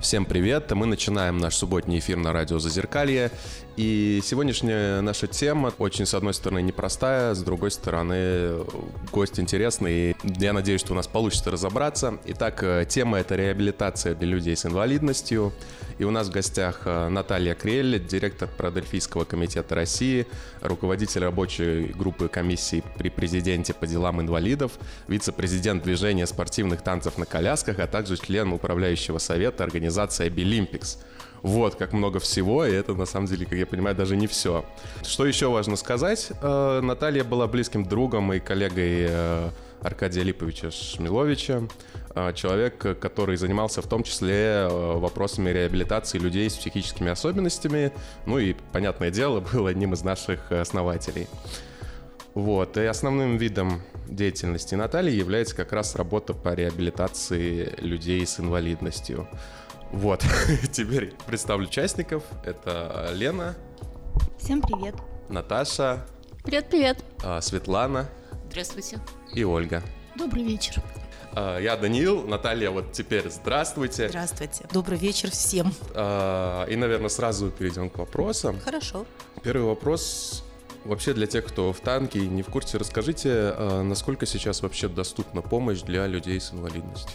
Всем привет! Мы начинаем наш субботний эфир на радио «Зазеркалье». И сегодняшняя наша тема очень, с одной стороны, непростая, с другой стороны, гость интересный. И я надеюсь, что у нас получится разобраться. Итак, э, тема — это реабилитация для людей с инвалидностью. И у нас в гостях э, Наталья Крель, директор Продельфийского комитета России, руководитель рабочей группы комиссии при президенте по делам инвалидов, вице-президент движения спортивных танцев на колясках, а также член управляющего совета организации Абилимпикс. Вот, как много всего, и это, на самом деле, как я понимаю, даже не все. Что еще важно сказать? Э, Наталья была близким другом и коллегой э, Аркадия Липовича Шмиловича, э, человек, который занимался в том числе вопросами реабилитации людей с психическими особенностями, ну и, понятное дело, был одним из наших основателей. Вот. И основным видом деятельности Натальи является как раз работа по реабилитации людей с инвалидностью. Вот, теперь представлю участников. Это Лена. Всем привет. Наташа. Привет-привет. А, Светлана. Здравствуйте. И Ольга. Добрый вечер. А, я Даниил, Наталья, вот теперь здравствуйте. Здравствуйте. Добрый вечер всем. А, и, наверное, сразу перейдем к вопросам. Хорошо. Первый вопрос Вообще для тех, кто в танке и не в курсе, расскажите, насколько сейчас вообще доступна помощь для людей с инвалидностью?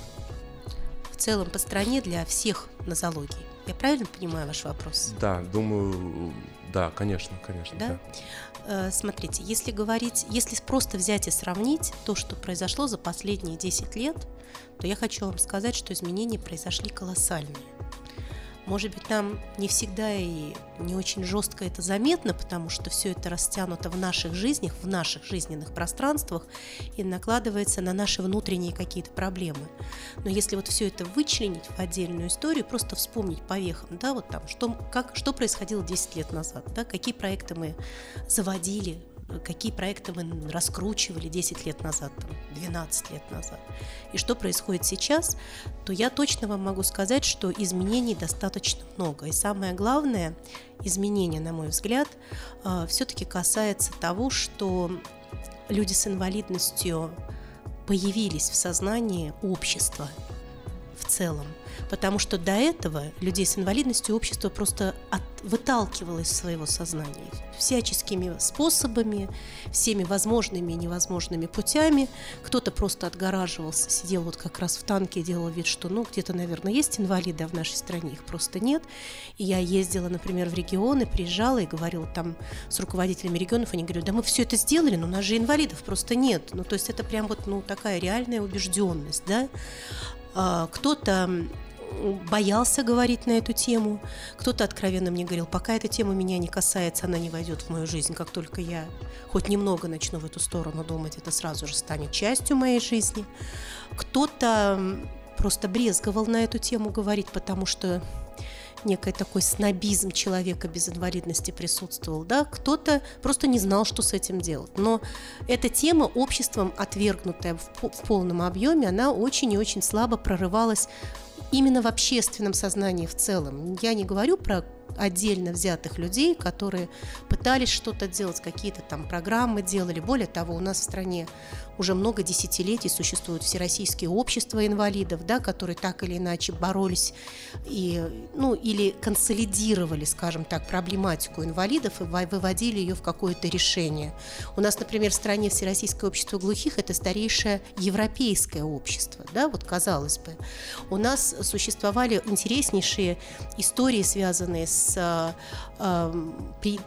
В целом по стране для всех нозологий. Я правильно понимаю ваш вопрос? Да, думаю, да, конечно, конечно. Да? да. Э, смотрите, если говорить, если просто взять и сравнить то, что произошло за последние 10 лет, то я хочу вам сказать, что изменения произошли колоссальные. Может быть, нам не всегда и не очень жестко это заметно, потому что все это растянуто в наших жизнях, в наших жизненных пространствах и накладывается на наши внутренние какие-то проблемы. Но если вот все это вычленить в отдельную историю, просто вспомнить по вехам, да, вот там, что, как, что происходило 10 лет назад, да, какие проекты мы заводили, какие проекты мы раскручивали 10 лет назад, там, 12 лет назад, и что происходит сейчас, то я точно вам могу сказать, что изменений достаточно много. И самое главное изменение, на мой взгляд, э, все-таки касается того, что люди с инвалидностью появились в сознании общества в целом. Потому что до этого людей с инвалидностью общество просто от, выталкивало из своего сознания всяческими способами, всеми возможными и невозможными путями. Кто-то просто отгораживался, сидел вот как раз в танке делал вид, что ну где-то, наверное, есть инвалиды, а в нашей стране их просто нет. И я ездила, например, в регионы, приезжала и говорила там с руководителями регионов, они говорят, да мы все это сделали, но у нас же инвалидов просто нет. Ну то есть это прям вот ну такая реальная убежденность, да. А, кто-то боялся говорить на эту тему. Кто-то откровенно мне говорил, пока эта тема меня не касается, она не войдет в мою жизнь. Как только я хоть немного начну в эту сторону думать, это сразу же станет частью моей жизни. Кто-то просто брезговал на эту тему говорить, потому что некий такой снобизм человека без инвалидности присутствовал, да, кто-то просто не знал, что с этим делать. Но эта тема обществом отвергнутая в, в полном объеме, она очень и очень слабо прорывалась именно в общественном сознании в целом. Я не говорю про отдельно взятых людей, которые пытались что-то делать, какие-то там программы делали. Более того, у нас в стране уже много десятилетий существуют всероссийские общества инвалидов, да, которые так или иначе боролись и, ну, или консолидировали, скажем так, проблематику инвалидов и выводили ее в какое-то решение. У нас, например, в стране Всероссийское общество глухих – это старейшее европейское общество, да, вот казалось бы. У нас существовали интереснейшие истории, связанные с э,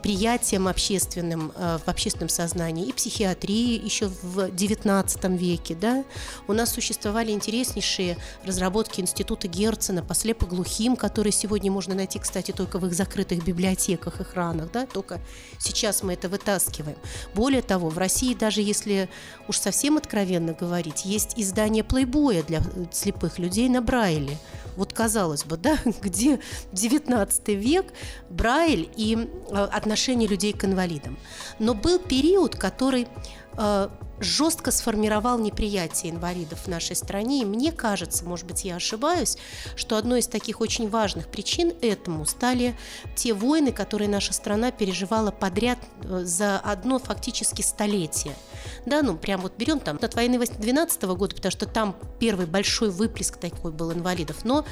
приятием общественным э, в общественном сознании и психиатрии еще в XIX веке. Да? У нас существовали интереснейшие разработки Института Герцена по слепоглухим, которые сегодня можно найти, кстати, только в их закрытых библиотеках и хранах. Да? Только сейчас мы это вытаскиваем. Более того, в России, даже если уж совсем откровенно говорить, есть издание плейбоя для слепых людей на Брайле. Вот казалось бы, да, где 19 век, Брайль и э, отношение людей к инвалидам. Но был период, который жестко сформировал неприятие инвалидов в нашей стране. И мне кажется, может быть, я ошибаюсь, что одной из таких очень важных причин этому стали те войны, которые наша страна переживала подряд э, за одно фактически столетие. Да, ну прям вот берем там от войны 12 года, потому что там первый большой выплеск такой был инвалидов. Но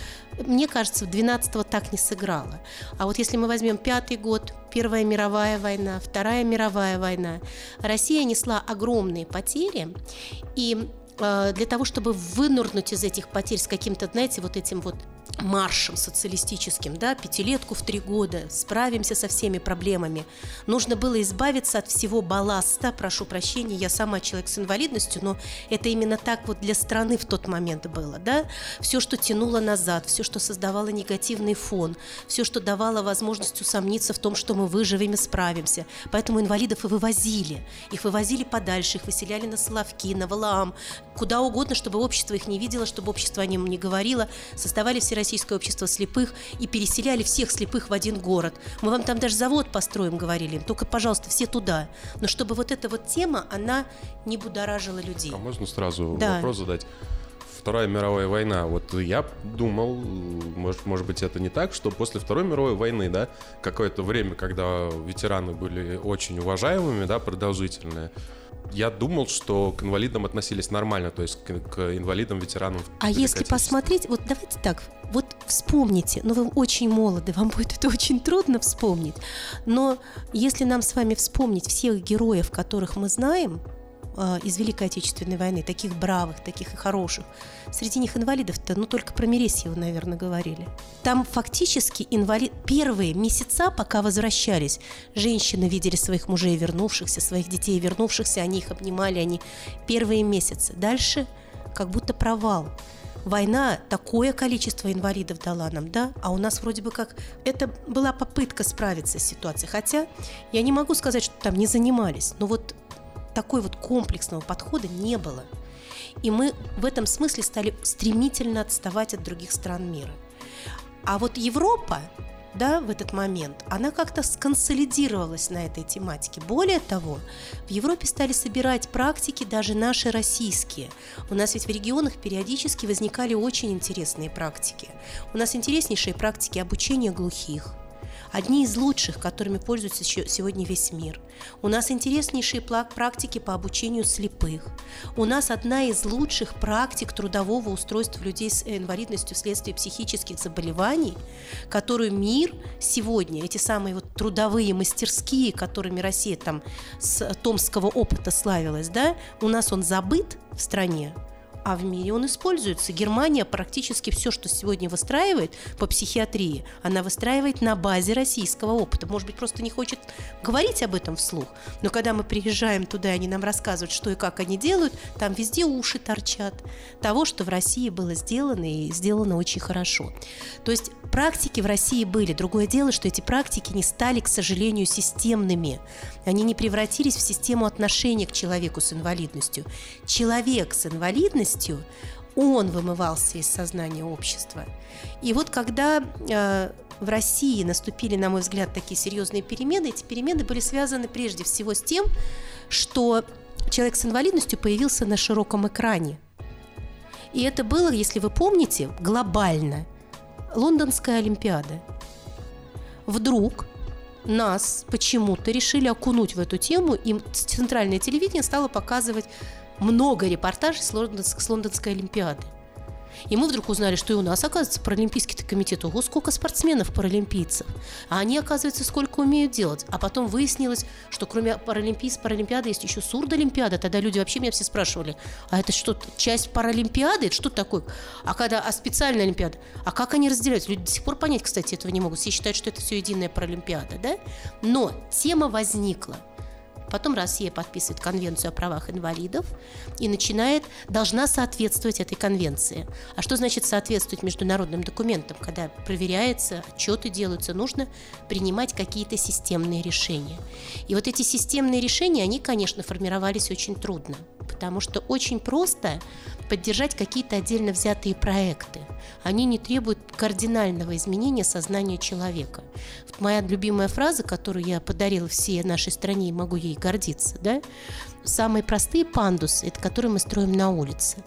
мне кажется, 12 так не сыграло. А вот если мы возьмем пятый год, Первая мировая война, Вторая мировая война, Россия несла огромные потери, и э, для того, чтобы вынурнуть из этих потерь с каким-то, знаете, вот этим вот маршем социалистическим, да, пятилетку в три года, справимся со всеми проблемами. Нужно было избавиться от всего балласта, прошу прощения, я сама человек с инвалидностью, но это именно так вот для страны в тот момент было, да, все, что тянуло назад, все, что создавало негативный фон, все, что давало возможность усомниться в том, что мы выживем и справимся. Поэтому инвалидов и вывозили, их вывозили подальше, их выселяли на Соловки, на Валаам, куда угодно, чтобы общество их не видело, чтобы общество о нем не говорило, создавали все Всероссийское общество слепых и переселяли всех слепых в один город. Мы вам там даже завод построим, говорили им, только, пожалуйста, все туда. Но чтобы вот эта вот тема, она не будоражила людей. А можно сразу да. вопрос задать? Вторая мировая война. Вот я думал, может, может быть, это не так, что после Второй мировой войны, да, какое-то время, когда ветераны были очень уважаемыми, да, продолжительное, я думал, что к инвалидам относились нормально, то есть к, к инвалидам, ветеранам. А если посмотреть, вот давайте так, вот вспомните, ну вы очень молоды, вам будет это очень трудно вспомнить, но если нам с вами вспомнить всех героев, которых мы знаем, э, из Великой Отечественной войны, таких бравых, таких и хороших. Среди них инвалидов-то, ну, только про Мересьева, наверное, говорили. Там фактически инвалид... Первые месяца, пока возвращались, женщины видели своих мужей вернувшихся, своих детей вернувшихся, они их обнимали, они первые месяцы. Дальше как будто провал война такое количество инвалидов дала нам, да, а у нас вроде бы как это была попытка справиться с ситуацией. Хотя я не могу сказать, что там не занимались, но вот такой вот комплексного подхода не было. И мы в этом смысле стали стремительно отставать от других стран мира. А вот Европа, да, в этот момент, она как-то сконсолидировалась на этой тематике. Более того, в Европе стали собирать практики даже наши российские. У нас ведь в регионах периодически возникали очень интересные практики. У нас интереснейшие практики обучения глухих – одни из лучших, которыми пользуется сегодня весь мир. У нас интереснейшие практики по обучению слепых. У нас одна из лучших практик трудового устройства людей с инвалидностью вследствие психических заболеваний, которую мир сегодня, эти самые вот трудовые мастерские, которыми Россия там с томского опыта славилась, да, у нас он забыт в стране, а в мире он используется. Германия практически все, что сегодня выстраивает по психиатрии, она выстраивает на базе российского опыта. Может быть, просто не хочет говорить об этом вслух, но когда мы приезжаем туда, они нам рассказывают, что и как они делают, там везде уши торчат того, что в России было сделано и сделано очень хорошо. То есть практики в России были. Другое дело, что эти практики не стали, к сожалению, системными. Они не превратились в систему отношения к человеку с инвалидностью. Человек с инвалидностью, он вымывался из сознания общества. И вот когда э, в России наступили, на мой взгляд, такие серьезные перемены, эти перемены были связаны прежде всего с тем, что человек с инвалидностью появился на широком экране. И это было, если вы помните, глобально – Лондонская Олимпиада. Вдруг нас почему-то решили окунуть в эту тему, и центральное телевидение стало показывать много репортажей с Лондонской, Олимпиады. И мы вдруг узнали, что и у нас, оказывается, паралимпийский комитет, ого, сколько спортсменов паралимпийцев. А они, оказывается, сколько умеют делать. А потом выяснилось, что кроме паралимпийс, паралимпиады есть еще сурдолимпиада. Тогда люди вообще меня все спрашивали, а это что, часть паралимпиады? Это что такое? А когда, а специальная олимпиада? А как они разделяются? Люди до сих пор понять, кстати, этого не могут. Все считают, что это все единая паралимпиада, да? Но тема возникла. Потом Россия подписывает конвенцию о правах инвалидов и начинает, должна соответствовать этой конвенции. А что значит соответствовать международным документам? Когда проверяется, отчеты делаются, нужно принимать какие-то системные решения. И вот эти системные решения, они, конечно, формировались очень трудно. Потому что очень просто поддержать какие-то отдельно взятые проекты. Они не требуют кардинального изменения сознания человека. Вот моя любимая фраза, которую я подарила всей нашей стране и могу ей гордиться, да? Самые простые пандусы – это которые мы строим на улице,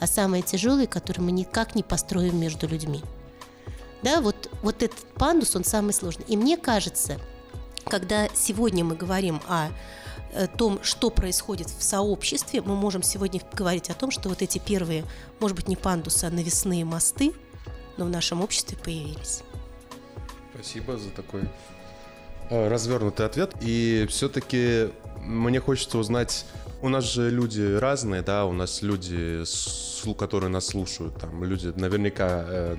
а самые тяжелые, которые мы никак не построим между людьми. Да, вот, вот этот пандус, он самый сложный. И мне кажется, когда сегодня мы говорим о том, что происходит в сообществе, мы можем сегодня говорить о том, что вот эти первые, может быть, не пандусы, а навесные мосты, но в нашем обществе появились. Спасибо за такой э, развернутый ответ. И все-таки мне хочется узнать, у нас же люди разные, да, у нас люди, которые нас слушают, там люди, наверняка э,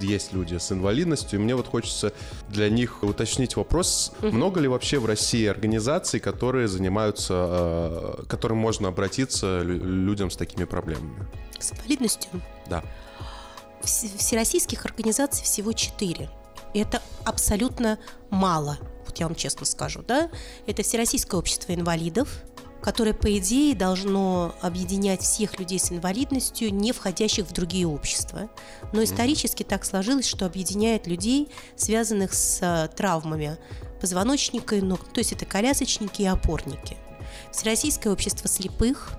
есть люди с инвалидностью, и мне вот хочется для них уточнить вопрос, угу. много ли вообще в России организаций, которые занимаются, э, к которым можно обратиться людям с такими проблемами? С инвалидностью? Да. Всероссийских организаций всего четыре. Это абсолютно мало, вот я вам честно скажу, да. Это Всероссийское общество инвалидов, которое, по идее, должно объединять всех людей с инвалидностью, не входящих в другие общества. Но исторически так сложилось, что объединяет людей, связанных с э, травмами позвоночника и ног. То есть это колясочники и опорники. Всероссийское общество слепых,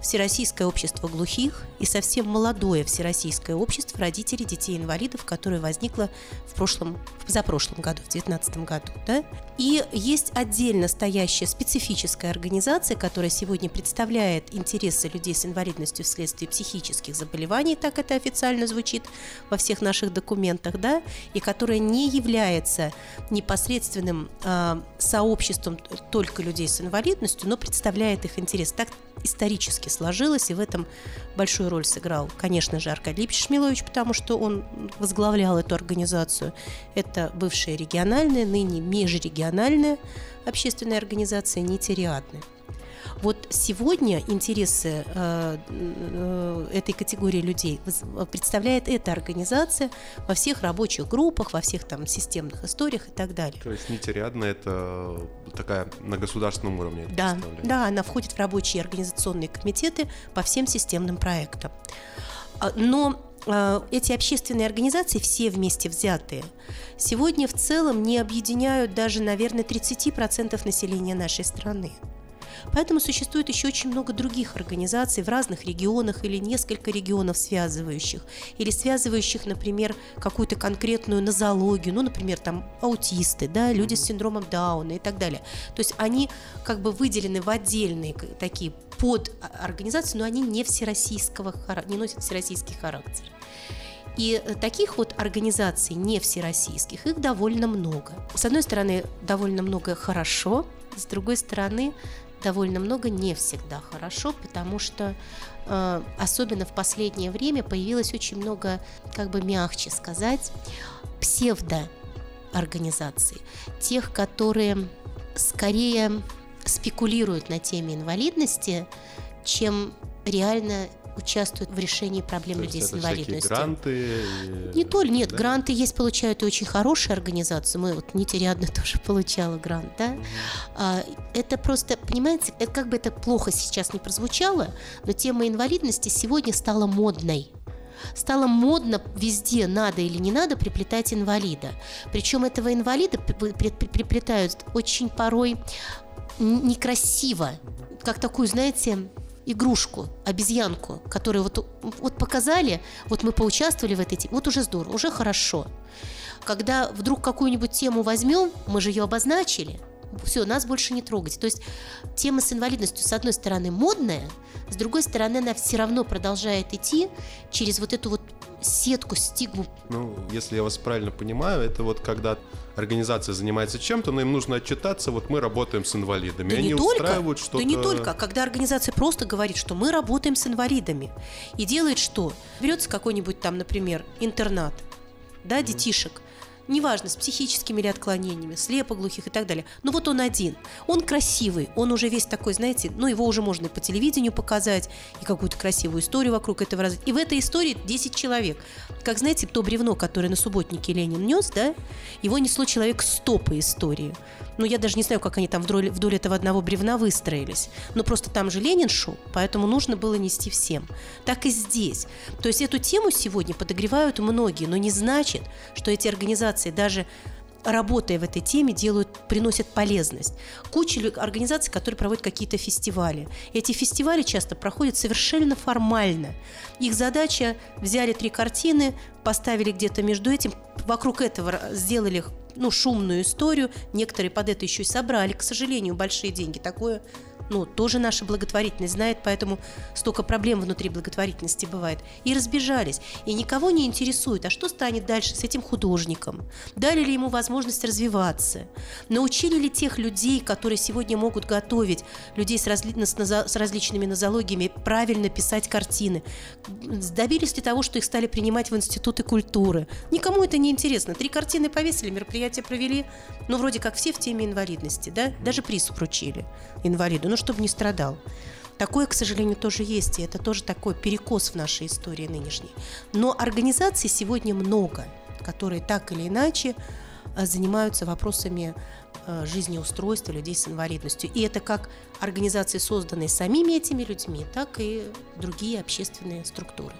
Всероссийское общество глухих и совсем молодое Всероссийское общество родителей детей-инвалидов, которое возникло в прошлом, в позапрошлом году, в 2019 году. Да? И есть отдельно стоящая специфическая организация, которая сегодня представляет интересы людей с инвалидностью вследствие психических заболеваний, так это официально звучит во всех наших документах, да, и которая не является непосредственным э, сообществом только людей с инвалидностью, но представляет их интерес. Так исторически сложилось, и в этом большую роль сыграл, конечно же, Аркадий Липич Шмилович, потому что он возглавлял эту организацию. Это бывшая региональная, ныне межрегиональная общественная организация «Нетериадны». Вот сегодня интересы э, э, этой категории людей представляет эта организация во всех рабочих группах, во всех там системных историях и так далее. То есть нетериадно это такая на государственном уровне. Да, да, она входит в рабочие организационные комитеты по всем системным проектам. А, но э, эти общественные организации, все вместе взятые, сегодня в целом не объединяют даже, наверное, 30% населения нашей страны. Поэтому существует еще очень много других организаций в разных регионах или несколько регионов связывающих, или связывающих, например, какую-то конкретную нозологию, ну, например, там аутисты, да, люди с синдромом Дауна и так далее. То есть они как бы выделены в отдельные такие под организации, но они не всероссийского, не носят всероссийский характер. И э, таких вот организаций не всероссийских, их довольно много. С одной стороны, довольно много хорошо, с другой стороны, довольно много не всегда хорошо, потому что э, особенно в последнее время появилось очень много, как бы мягче сказать, псевдоорганизаций, тех, которые скорее спекулируют на теме инвалидности, чем реально участвуют в решении проблем То людей с инвалидностью. гранты? Не только, нет, да? гранты есть, получают и очень хорошие организации. Мы вот Нетериадна тоже получала грант, да. А, это просто, понимаете, это как бы это плохо сейчас не прозвучало, но тема инвалидности сегодня стала модной стало модно везде, надо или не надо, приплетать инвалида. Причем этого инвалида приплетают очень порой некрасиво, как такую, знаете, игрушку, обезьянку, которую вот, вот показали, вот мы поучаствовали в этой теме, вот уже здорово, уже хорошо. Когда вдруг какую-нибудь тему возьмем, мы же ее обозначили, все, нас больше не трогать. То есть тема с инвалидностью, с одной стороны, модная, с другой стороны, она все равно продолжает идти через вот эту вот сетку, стигму. Ну, если я вас правильно понимаю, это вот когда организация занимается чем-то, но им нужно отчитаться, вот мы работаем с инвалидами. Да Они не устраивают что-то... Да не только. Когда организация просто говорит, что мы работаем с инвалидами, и делает что? Берется какой-нибудь там, например, интернат, да, mm-hmm. детишек, неважно, с психическими или отклонениями, слепоглухих и так далее. Но вот он один. Он красивый, он уже весь такой, знаете, ну его уже можно и по телевидению показать, и какую-то красивую историю вокруг этого развить. И в этой истории 10 человек. Как, знаете, то бревно, которое на субботнике Ленин нес, да, его несло человек 100 по истории. Ну, я даже не знаю, как они там вдоль, вдоль этого одного бревна выстроились. Но просто там же Ленин шел, поэтому нужно было нести всем. Так и здесь. То есть эту тему сегодня подогревают многие, но не значит, что эти организации даже работая в этой теме, делают, приносят полезность. Куча организаций, которые проводят какие-то фестивали. Эти фестивали часто проходят совершенно формально. Их задача взяли три картины, поставили где-то между этим, вокруг этого сделали ну, шумную историю. Некоторые под это еще и собрали, к сожалению, большие деньги. Такое ну, тоже наша благотворительность знает, поэтому столько проблем внутри благотворительности бывает. И разбежались. И никого не интересует, а что станет дальше с этим художником? Дали ли ему возможность развиваться? Научили ли тех людей, которые сегодня могут готовить, людей с, разли... с различными нозологиями, правильно писать картины? Добились ли того, что их стали принимать в институты культуры? Никому это не интересно. Три картины повесили, мероприятие провели, ну, вроде как все в теме инвалидности, да? Даже приз вручили инвалиду ну, чтобы не страдал. Такое, к сожалению, тоже есть, и это тоже такой перекос в нашей истории нынешней. Но организаций сегодня много, которые так или иначе э, занимаются вопросами э, жизнеустройства людей с инвалидностью. И это как организации, созданные самими этими людьми, так и другие общественные структуры.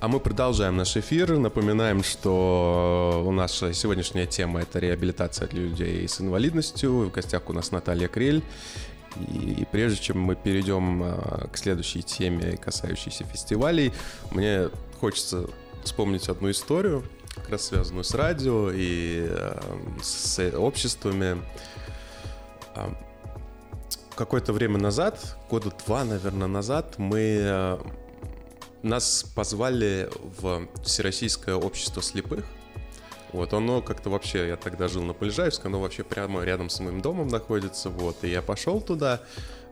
А мы продолжаем наш эфир. Напоминаем, что у нас сегодняшняя тема – это реабилитация для людей с инвалидностью. В гостях у нас Наталья Крель. И, и прежде чем мы перейдем а, к следующей теме, касающейся фестивалей, мне хочется вспомнить одну историю, как раз связанную с радио и а, с обществами. Какое-то время назад, года два, наверное, назад, мы а, нас позвали в Всероссийское общество слепых – вот, оно как-то вообще, я тогда жил на Полежаевске, оно вообще прямо рядом с моим домом находится, вот, и я пошел туда,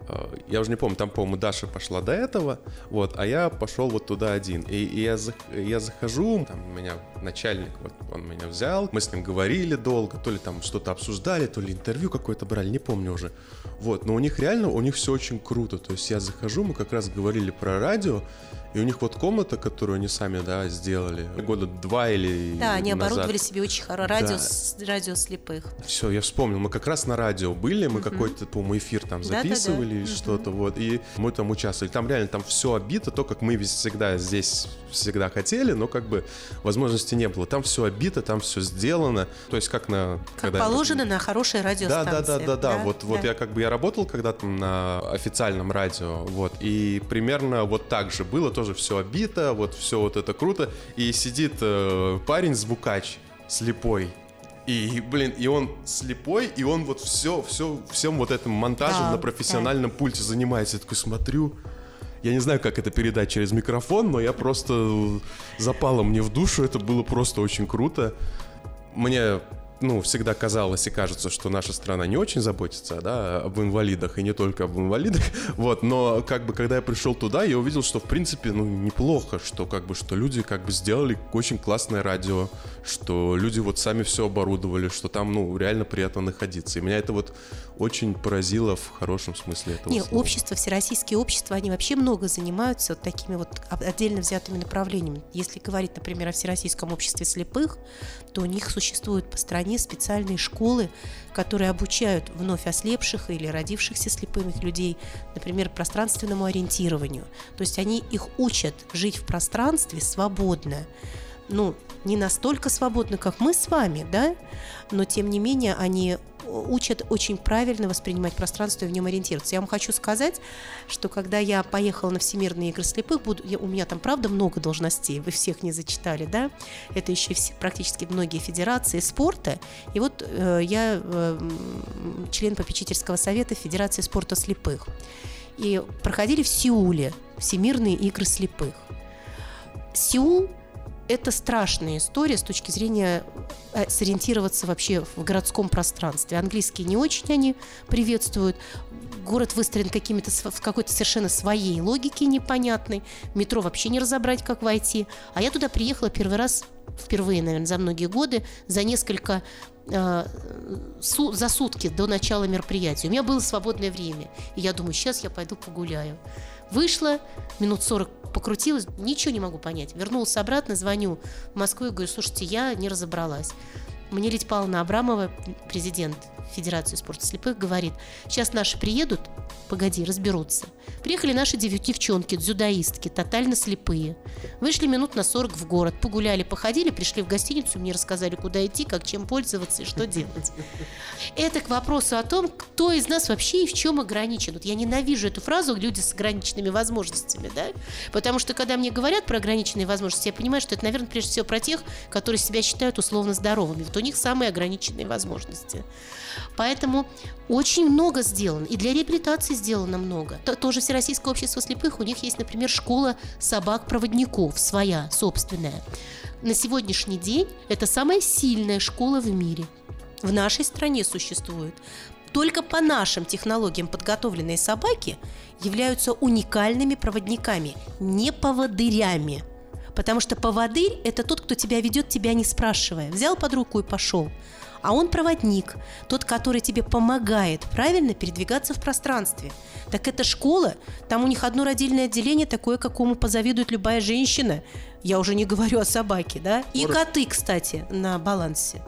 э, я уже не помню, там, по-моему, Даша пошла до этого, вот, а я пошел вот туда один. И, и я, я захожу, там меня начальник, вот он меня взял, мы с ним говорили долго, то ли там что-то обсуждали, то ли интервью какое-то брали, не помню уже. Вот, но у них реально, у них все очень круто. То есть я захожу, мы как раз говорили про радио, и у них вот комната, которую они сами, да, сделали года два или Да, они назад. оборудовали себе очень хорошо радио, да. радио слепых. Все, я вспомнил, мы как раз на радио были, мы угу. какой-то, по-моему, эфир там записывали да, да, да. что-то, угу. вот, и мы там участвовали. Там реально там все обито, то, как мы всегда здесь всегда хотели, но как бы возможности не было. Там все обито, там все сделано, то есть как на... Как положено я... на хорошей радиостанции. Да, да, да, да, да, вот, да. вот я как бы, я работал когда-то на официальном радио, вот, и примерно вот так же было, то тоже все обито, вот все вот это круто. И сидит э, парень звукач слепой. И, блин, и он слепой, и он вот все, все, всем вот этим монтажем да, на профессиональном да. пульте занимается. Я такой смотрю, я не знаю, как это передать через микрофон, но я просто запало мне в душу, это было просто очень круто. Мне ну, всегда казалось и кажется, что наша страна не очень заботится, да, об инвалидах, и не только об инвалидах, вот, но, как бы, когда я пришел туда, я увидел, что, в принципе, ну, неплохо, что, как бы, что люди, как бы, сделали очень классное радио, что люди вот сами все оборудовали, что там, ну, реально приятно находиться, и меня это вот очень поразило в хорошем смысле этого Нет, общество, всероссийские общества, они вообще много занимаются вот такими вот отдельно взятыми направлениями. Если говорить, например, о Всероссийском обществе слепых, то у них существует по стране специальные школы, которые обучают вновь ослепших или родившихся слепыми людей, например, пространственному ориентированию. То есть они их учат жить в пространстве свободно. Ну, не настолько свободно, как мы с вами, да, но тем не менее они учат очень правильно воспринимать пространство и в нем ориентироваться. Я вам хочу сказать, что когда я поехала на Всемирные игры слепых, буду, я, у меня там, правда, много должностей, вы всех не зачитали, да? Это еще все, практически многие федерации спорта. И вот э, я э, член попечительского совета Федерации спорта слепых. И проходили в Сеуле Всемирные игры слепых. Сеул это страшная история с точки зрения э, сориентироваться вообще в городском пространстве. Английский не очень они приветствуют. город выстроен какими-то в какой-то совершенно своей логике непонятной. Метро вообще не разобрать, как войти. А я туда приехала первый раз, впервые, наверное, за многие годы, за несколько э, за сутки до начала мероприятия. У меня было свободное время. И я думаю, сейчас я пойду погуляю. Вышла, минут 40 покрутилась, ничего не могу понять. Вернулась обратно, звоню в Москву и говорю, слушайте, я не разобралась. Лидия Павловна Абрамова, президент Федерации спорта слепых, говорит, сейчас наши приедут, погоди, разберутся. Приехали наши девчонки, дзюдоистки, тотально слепые. Вышли минут на 40 в город, погуляли, походили, пришли в гостиницу, мне рассказали, куда идти, как чем пользоваться и что делать. Это к вопросу о том, кто из нас вообще и в чем ограничен. Вот я ненавижу эту фразу «люди с ограниченными возможностями», да? Потому что, когда мне говорят про ограниченные возможности, я понимаю, что это, наверное, прежде всего про тех, которые себя считают условно здоровыми. Вот них самые ограниченные возможности. Поэтому очень много сделано. И для реабилитации сделано много. Тоже Всероссийское общество слепых, у них есть, например, школа собак-проводников, своя, собственная. На сегодняшний день это самая сильная школа в мире. В нашей стране существует. Только по нашим технологиям подготовленные собаки являются уникальными проводниками, не поводырями. Потому что поводырь – это тот, кто тебя ведет, тебя не спрашивая. Взял под руку и пошел а он проводник, тот, который тебе помогает правильно передвигаться в пространстве. Так это школа, там у них одно родильное отделение такое, какому позавидует любая женщина. Я уже не говорю о собаке, да? И Может... коты, кстати, на балансе.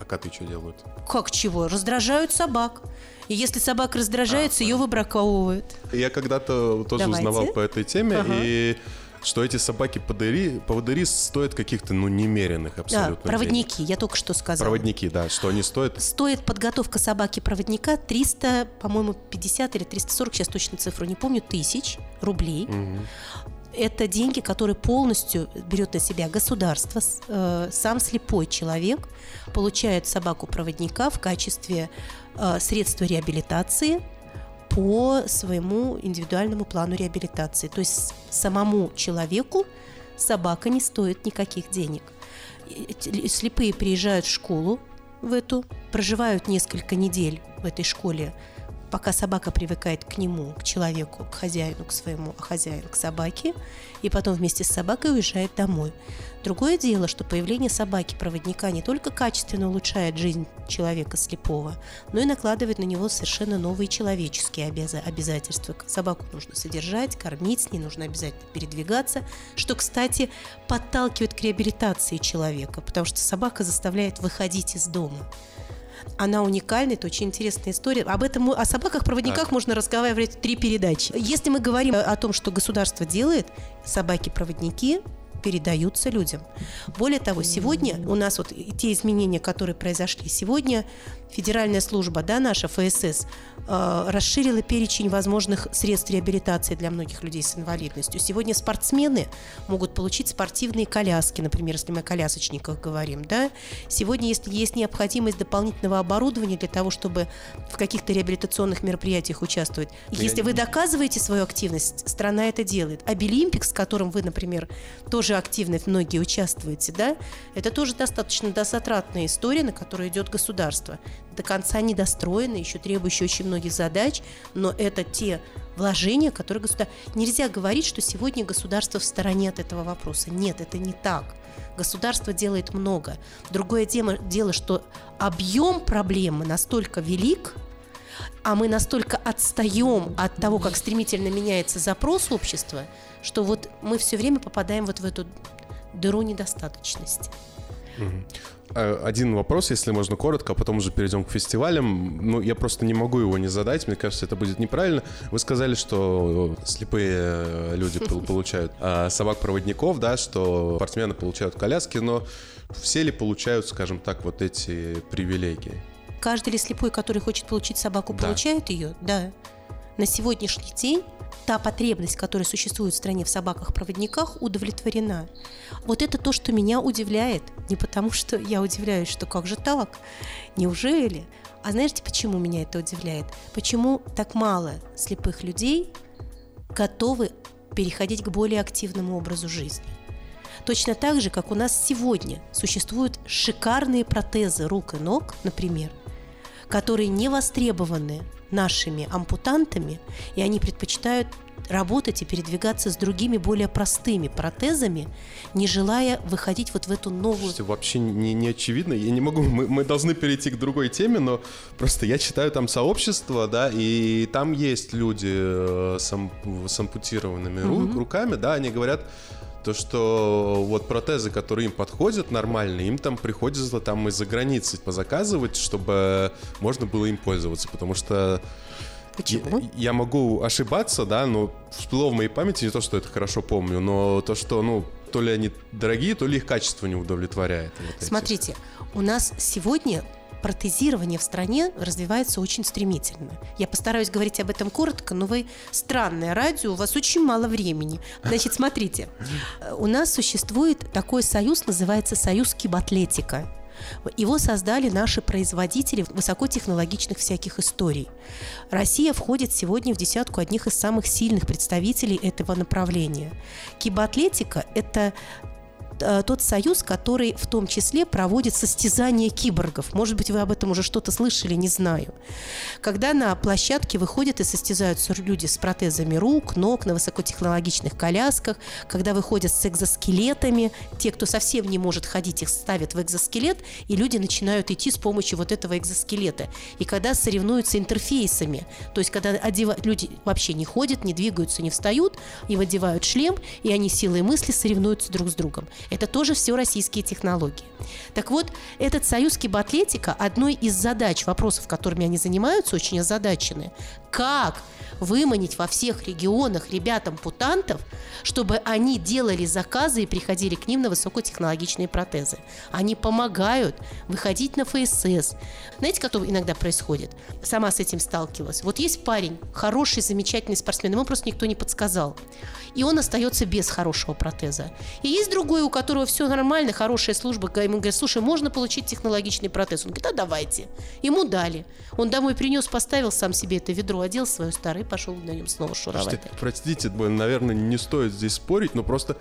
А коты что делают? Как чего? Раздражают собак. И если собака раздражается, а, ее выбраковывают. Я когда-то тоже Давайте. узнавал по этой теме, ага. и что эти собаки поводыри, поводыри стоят каких-то, ну, немеренных абсолютно. Да, проводники, денег. я только что сказала. Проводники, да, что они стоят? Стоит подготовка собаки-проводника 300, по-моему, 50 или 340, сейчас точно цифру не помню, тысяч рублей. Угу. Это деньги, которые полностью берет на себя государство. Э, сам слепой человек получает собаку-проводника в качестве э, средства реабилитации – по своему индивидуальному плану реабилитации. То есть самому человеку собака не стоит никаких денег. Слепые приезжают в школу в эту, проживают несколько недель в этой школе, пока собака привыкает к нему, к человеку, к хозяину, к своему, а хозяин к собаке, и потом вместе с собакой уезжает домой. Другое дело, что появление собаки-проводника не только качественно улучшает жизнь человека слепого, но и накладывает на него совершенно новые человеческие обязательства. Собаку нужно содержать, кормить, с ней нужно обязательно передвигаться, что, кстати, подталкивает к реабилитации человека, потому что собака заставляет выходить из дома она уникальна, это очень интересная история. Об этом, о собаках-проводниках так. можно разговаривать три передачи. Если мы говорим о том, что государство делает, собаки-проводники передаются людям. Более того, сегодня у нас вот те изменения, которые произошли сегодня, федеральная служба, да, наша ФСС, э, расширила перечень возможных средств реабилитации для многих людей с инвалидностью. Сегодня спортсмены могут получить спортивные коляски, например, если мы о колясочниках говорим, да. Сегодня, если есть необходимость дополнительного оборудования для того, чтобы в каких-то реабилитационных мероприятиях участвовать, если вы доказываете свою активность, страна это делает. А Билимпик, с которым вы, например, тоже активно многие участвуете, да, это тоже достаточно дозатратная история, на которую идет государство до конца недостроены, еще требующие очень многих задач, но это те вложения, которые государство... Нельзя говорить, что сегодня государство в стороне от этого вопроса. Нет, это не так. Государство делает много. Другое дело что объем проблемы настолько велик, а мы настолько отстаем от того, как стремительно меняется запрос общества, что вот мы все время попадаем вот в эту дыру недостаточности. Э, один вопрос, если можно коротко, а потом уже перейдем к фестивалям. Ну, я просто не могу его не задать, мне кажется, это будет неправильно. Вы сказали, что слепые э, люди получают а, собак-проводников, да, что спортсмены получают коляски, но все ли получают, скажем так, вот эти привилегии? Каждый ли слепой, который хочет получить собаку, да. получает ее? Да. На сегодняшний день та потребность, которая существует в стране в собаках-проводниках, удовлетворена. Вот это то, что меня удивляет. Не потому, что я удивляюсь, что как же так? Неужели? А знаете, почему меня это удивляет? Почему так мало слепых людей готовы переходить к более активному образу жизни? Точно так же, как у нас сегодня существуют шикарные протезы рук и ног, например, которые не востребованы нашими ампутантами, и они предпочитают работать и передвигаться с другими более простыми протезами, не желая выходить вот в эту новую... Слушайте, вообще не, не очевидно. Я не могу... Мы, мы должны перейти к другой теме, но просто я читаю там сообщество, да, и там есть люди э, с, ам, с ампутированными угу. руками, да, они говорят, то, что вот протезы, которые им подходят нормальные, им там приходится там из-за границы позаказывать, чтобы можно было им пользоваться, потому что Почему? Я, я могу ошибаться, да, но всплыло в моей памяти не то, что это хорошо помню, но то, что, ну, то ли они дорогие, то ли их качество не удовлетворяет. Вот Смотрите, у нас сегодня протезирование в стране развивается очень стремительно. Я постараюсь говорить об этом коротко, но вы странное радио, у вас очень мало времени. Значит, смотрите, у нас существует такой союз, называется Союз Кибатлетика. Его создали наши производители высокотехнологичных всяких историй. Россия входит сегодня в десятку одних из самых сильных представителей этого направления. Кибатлетика – это тот союз, который в том числе проводит состязания киборгов. Может быть, вы об этом уже что-то слышали, не знаю. Когда на площадке выходят и состязаются люди с протезами рук, ног, на высокотехнологичных колясках, когда выходят с экзоскелетами, те, кто совсем не может ходить, их ставят в экзоскелет, и люди начинают идти с помощью вот этого экзоскелета. И когда соревнуются интерфейсами, то есть когда одевают, люди вообще не ходят, не двигаются, не встают, им одевают шлем, и они силой мысли соревнуются друг с другом. Это тоже все российские технологии. Так вот, этот союз кибатлетика, одной из задач, вопросов, которыми они занимаются, очень озадачены. Как выманить во всех регионах ребятам-путантов, чтобы они делали заказы и приходили к ним на высокотехнологичные протезы. Они помогают выходить на ФСС. Знаете, как иногда происходит? Сама с этим сталкивалась. Вот есть парень, хороший, замечательный спортсмен, ему просто никто не подсказал. И он остается без хорошего протеза. И есть другой, у которого все нормально, хорошая служба, ему говорят, слушай, можно получить технологичный протез? Он говорит, да давайте. Ему дали. Он домой принес, поставил сам себе это ведро, одел свое старое пошел на нем снова шуровать. Слушайте, простите, наверное, не стоит здесь спорить, но просто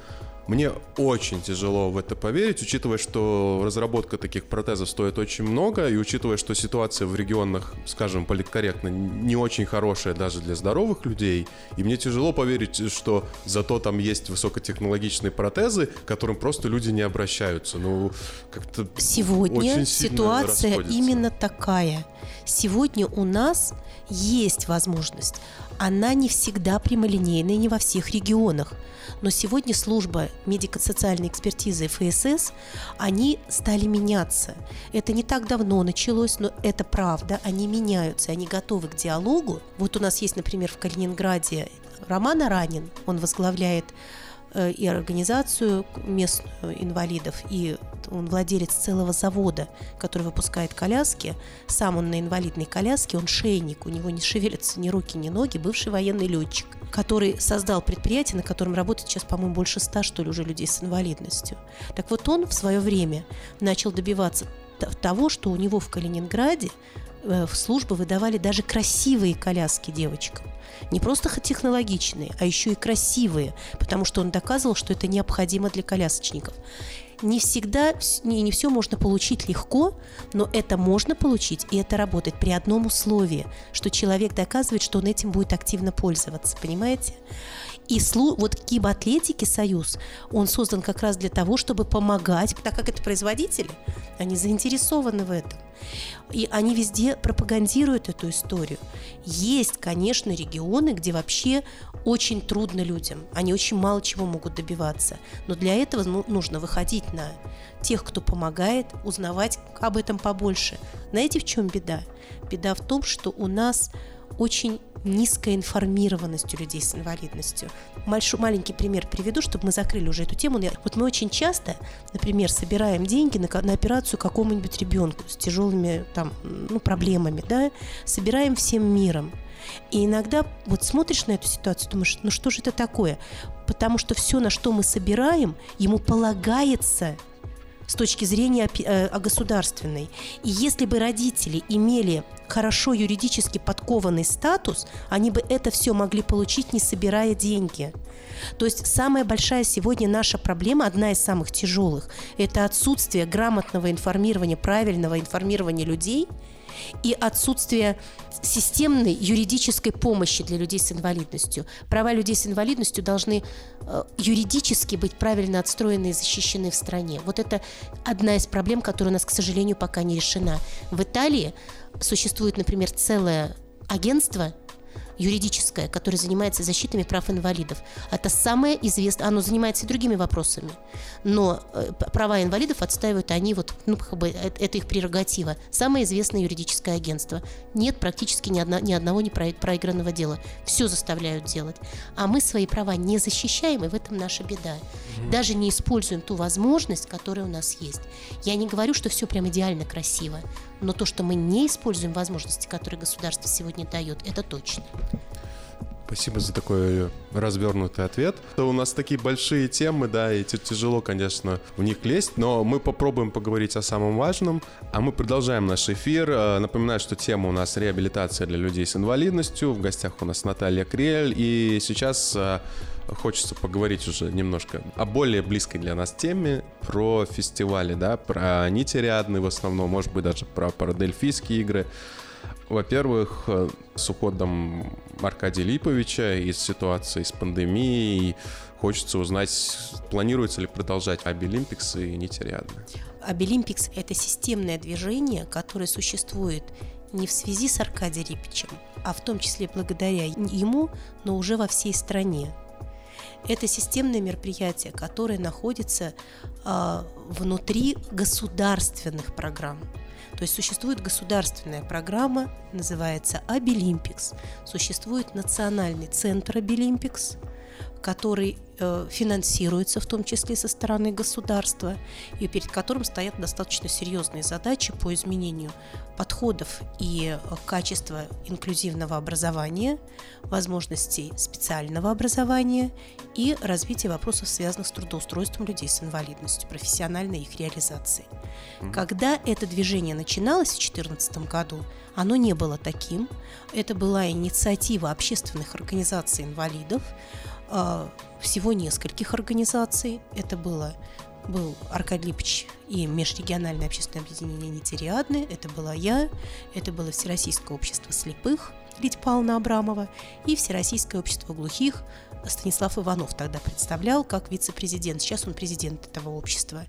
мне очень тяжело в это поверить, учитывая, что разработка таких протезов стоит очень много, и учитывая, что ситуация в регионах, скажем, политкорректно, не очень хорошая даже для здоровых людей, и мне тяжело поверить, что зато там есть высокотехнологичные протезы, к которым просто люди не обращаются. Ну, как-то Сегодня ситуация именно такая. Сегодня у нас есть возможность. Она не всегда прямолинейная, не во всех регионах. Но сегодня служба медико-социальной экспертизы ФСС, они стали меняться. Это не так давно началось, но это правда. Они меняются, они готовы к диалогу. Вот у нас есть, например, в Калининграде Роман Аранин, он возглавляет и организацию местную инвалидов, и он владелец целого завода, который выпускает коляски. Сам он на инвалидной коляске, он шейник, у него не шевелятся ни руки, ни ноги, бывший военный летчик, который создал предприятие, на котором работает сейчас, по-моему, больше ста, что ли, уже людей с инвалидностью. Так вот он в свое время начал добиваться того, что у него в Калининграде э, в службы выдавали даже красивые коляски девочкам не просто технологичные, а еще и красивые, потому что он доказывал, что это необходимо для колясочников. Не всегда, не, не все можно получить легко, но это можно получить, и это работает при одном условии, что человек доказывает, что он этим будет активно пользоваться, понимаете? И слу, вот Кибатлетики Союз, он создан как раз для того, чтобы помогать, так как это производители, они заинтересованы в этом. И они везде пропагандируют эту историю. Есть, конечно, регионы, где вообще очень трудно людям. Они очень мало чего могут добиваться. Но для этого ну, нужно выходить на тех, кто помогает, узнавать об этом побольше. Знаете, в чем беда? Беда в том, что у нас очень низкая информированность у людей с инвалидностью. Мальшу, маленький пример приведу, чтобы мы закрыли уже эту тему. Вот мы очень часто, например, собираем деньги на, на операцию какому-нибудь ребенку с тяжелыми там, ну, проблемами, да, собираем всем миром. И иногда вот смотришь на эту ситуацию, думаешь, ну что же это такое? Потому что все, на что мы собираем, ему полагается с точки зрения э, государственной. И если бы родители имели хорошо юридически подкованный статус, они бы это все могли получить, не собирая деньги. То есть самая большая сегодня наша проблема, одна из самых тяжелых, это отсутствие грамотного информирования, правильного информирования людей и отсутствие системной юридической помощи для людей с инвалидностью. Права людей с инвалидностью должны э, юридически быть правильно отстроены и защищены в стране. Вот это одна из проблем, которая у нас, к сожалению, пока не решена. В Италии существует, например, целое агентство юридическое, которое занимается защитой прав инвалидов. Это самое известное, оно занимается и другими вопросами, но э, права инвалидов отстаивают они, вот, ну, как бы, э, это их прерогатива. Самое известное юридическое агентство. Нет практически ни, одно, ни одного не проигранного дела. Все заставляют делать. А мы свои права не защищаем, и в этом наша беда. Даже не используем ту возможность, которая у нас есть. Я не говорю, что все прям идеально красиво, но то, что мы не используем возможности, которые государство сегодня дает, это точно. Спасибо за такой развернутый ответ. У нас такие большие темы, да, и тяжело, конечно, в них лезть, но мы попробуем поговорить о самом важном. А мы продолжаем наш эфир. Э, напоминаю, что тема у нас реабилитация для людей с инвалидностью. В гостях у нас Наталья Крель. И сейчас э, хочется поговорить уже немножко о более близкой для нас теме, про фестивали, да, про нитериадные в основном, может быть, даже про парадельфийские игры. Во-первых, э, с уходом Аркадия Липовича из ситуации с пандемией хочется узнать, планируется ли продолжать Абилимпикс и Нить Ариадны. Абилимпикс – это системное движение, которое существует не в связи с Аркадием Липичем, а в том числе благодаря ему, но уже во всей стране. Это системное мероприятие, которое находится э, внутри государственных программ. То есть существует государственная программа, называется Абилимпикс. Существует национальный центр Абилимпикс, который э, финансируется в том числе со стороны государства и перед которым стоят достаточно серьезные задачи по изменению подходов и э, качества инклюзивного образования, возможностей специального образования и развития вопросов, связанных с трудоустройством людей с инвалидностью, профессиональной их реализации. Когда это движение начиналось в 2014 году, оно не было таким. Это была инициатива общественных организаций инвалидов, всего нескольких организаций. Это было был Аркадий Липич и Межрегиональное общественное объединение «Нетериадны», это была я, это было Всероссийское общество слепых Лидия Павловна Абрамова и Всероссийское общество глухих Станислав Иванов тогда представлял как вице-президент. Сейчас он президент этого общества.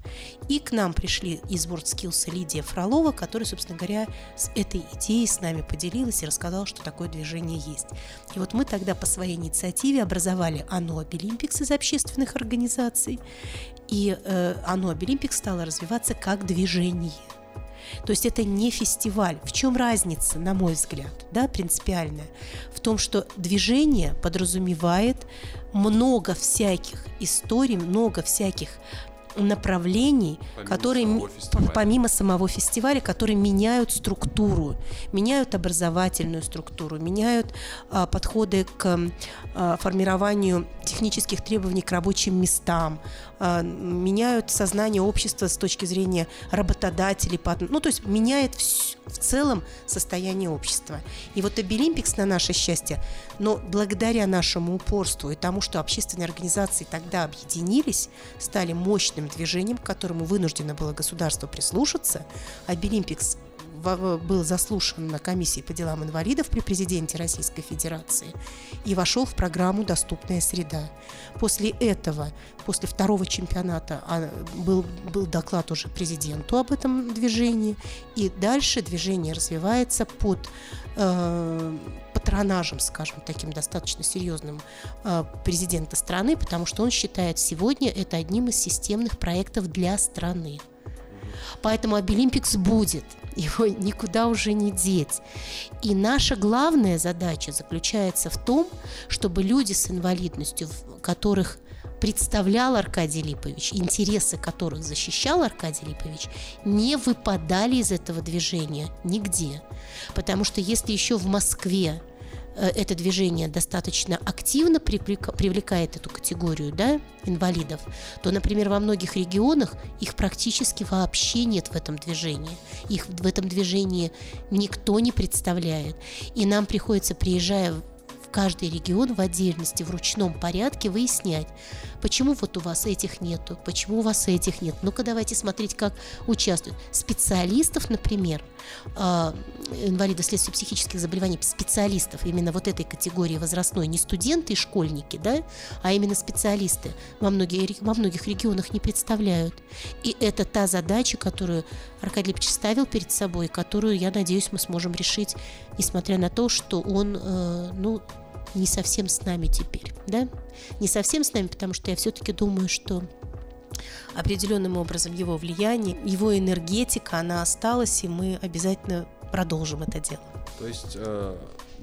И к нам пришли из WorldSkills Лидия Фролова, которая, собственно говоря, с этой идеей с нами поделилась и рассказала, что такое движение есть. И вот мы тогда по своей инициативе образовали АНО Абилимпикс из общественных организаций. И э, АНО Абилимпикс стало развиваться как движение. То есть это не фестиваль. В чем разница, на мой взгляд, да, принципиальная? В том, что движение подразумевает много всяких историй, много всяких направлений, помимо которые самого помимо самого фестиваля, которые меняют структуру, меняют образовательную структуру, меняют а, подходы к а, формированию технических требований к рабочим местам, меняют сознание общества с точки зрения работодателей, ну то есть меняет в целом состояние общества. И вот Абилимпикс на наше счастье, но благодаря нашему упорству и тому, что общественные организации тогда объединились, стали общественным движением, к которому вынуждено было государство прислушаться, Абилимпикс был заслушан на комиссии по делам инвалидов при президенте Российской Федерации и вошел в программу «Доступная среда». После этого, после второго чемпионата, а, был, был доклад уже президенту об этом движении, и дальше движение развивается под э, патронажем, скажем, таким достаточно серьезным э, президента страны, потому что он считает сегодня это одним из системных проектов для страны. Поэтому Обилимпикс будет, его никуда уже не деть. И наша главная задача заключается в том, чтобы люди с инвалидностью, которых представлял Аркадий Липович, интересы которых защищал Аркадий Липович, не выпадали из этого движения нигде. Потому что если еще в Москве это движение достаточно активно привлекает эту категорию да, инвалидов, то, например, во многих регионах их практически вообще нет в этом движении. Их в этом движении никто не представляет. И нам приходится, приезжая каждый регион в отдельности, в ручном порядке выяснять, почему вот у вас этих нету, почему у вас этих нет. Ну-ка давайте смотреть, как участвуют. Специалистов, например, э, инвалидов вследствие психических заболеваний, специалистов именно вот этой категории возрастной, не студенты и школьники, да, а именно специалисты во, многие, во многих регионах не представляют. И это та задача, которую Аркадий Липич ставил перед собой, которую, я надеюсь, мы сможем решить, несмотря на то, что он, э, ну, не совсем с нами теперь, да? Не совсем с нами, потому что я все-таки думаю, что определенным образом его влияние, его энергетика, она осталась, и мы обязательно продолжим это дело. То есть э,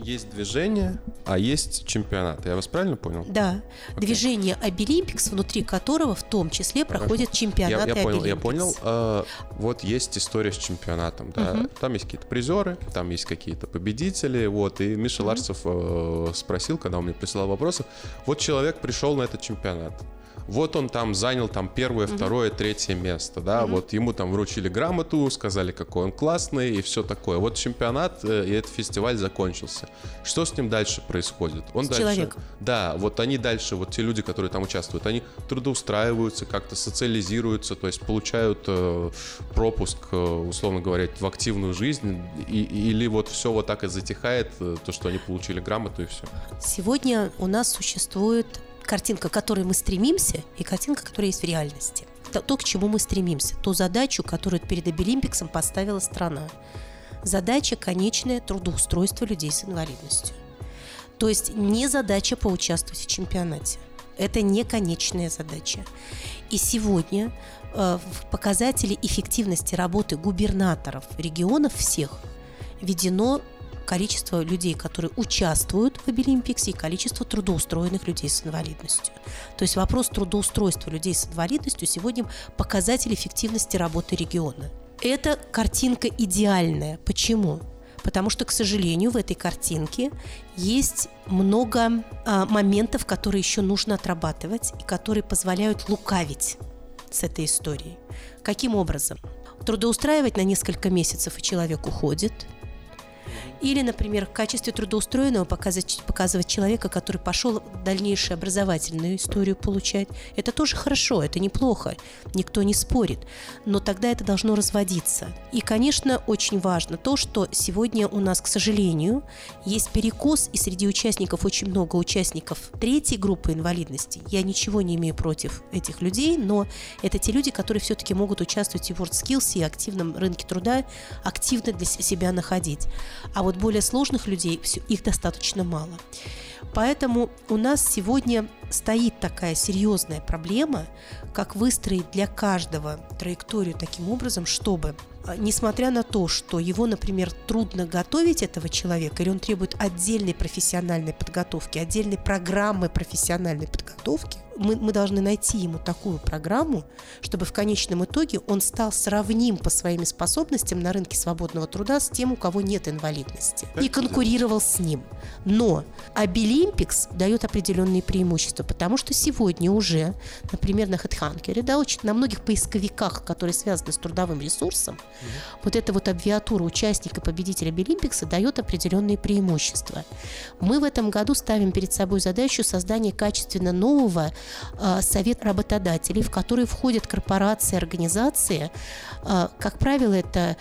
есть движение, а есть чемпионат. Я вас правильно понял? Да. Okay. Движение Обилимпикс, внутри которого в том числе проходит чемпионат я, я понял, я понял. Э, вот есть история с чемпионатом, да. Uh-huh. Там есть какие-то призеры, там есть какие-то победители, вот. И Миша uh-huh. Ларцев э, спросил, когда он мне присылал вопросы, вот человек пришел на этот чемпионат вот он там занял там первое, второе, третье место, да, вот ему там вручили грамоту, сказали, какой он классный и все такое. Вот чемпионат э, и этот фестиваль закончился. Что с ним дальше происходит? Он с дальше, человеком. Да, вот они дальше, вот те люди, которые там участвуют, они трудоустраиваются, как-то социализируются, то есть получают э, пропуск, э, условно говоря, в активную жизнь, и, или вот все вот так и затихает, э, то, что они получили грамоту и все. Сегодня у нас существует картинка, к которой мы стремимся, и картинка, которая есть в реальности. То, то, к чему мы стремимся, ту задачу, которую перед Обилимпиксом поставила страна. Задача конечная – трудоустройство людей с инвалидностью. То есть не задача поучаствовать в чемпионате. Это не конечная задача. И сегодня э, в показатели эффективности работы губернаторов регионов всех введено количество людей, которые участвуют в Обилимпиксе, и количество трудоустроенных людей с инвалидностью. То есть вопрос трудоустройства людей с инвалидностью сегодня показатель эффективности работы региона. Эта картинка идеальная. Почему? Потому что, к сожалению, в этой картинке есть много а, моментов, которые еще нужно отрабатывать и которые позволяют лукавить с этой историей. Каким образом? Трудоустраивать на несколько месяцев, и человек уходит – или, например, в качестве трудоустроенного показывать, показывать человека, который пошел дальнейшую образовательную историю получать. Это тоже хорошо, это неплохо, никто не спорит. Но тогда это должно разводиться. И, конечно, очень важно то, что сегодня у нас, к сожалению, есть перекос, и среди участников очень много участников третьей группы инвалидности. Я ничего не имею против этих людей, но это те люди, которые все-таки могут участвовать и в WorldSkills, и активном рынке труда, активно для себя находить. А вот более сложных людей их достаточно мало. Поэтому у нас сегодня стоит такая серьезная проблема, как выстроить для каждого траекторию таким образом, чтобы, а, несмотря на то, что его, например, трудно готовить этого человека, или он требует отдельной профессиональной подготовки, отдельной программы профессиональной подготовки, мы, мы должны найти ему такую программу, чтобы в конечном итоге он стал сравним по своим способностям на рынке свободного труда с тем, у кого нет инвалидности, и конкурировал с ним. Но Обилимпикс дает определенные преимущества, потому что сегодня уже, например, на HeadHunter, да, очень, на многих поисковиках, которые связаны с трудовым ресурсом, mm-hmm. вот эта вот абвиатура участника, победителя Обилимпикса дает определенные преимущества. Мы в этом году ставим перед собой задачу создания качественно нового Э, совет работодателей, в который входят корпорации, организации. Э, как правило, это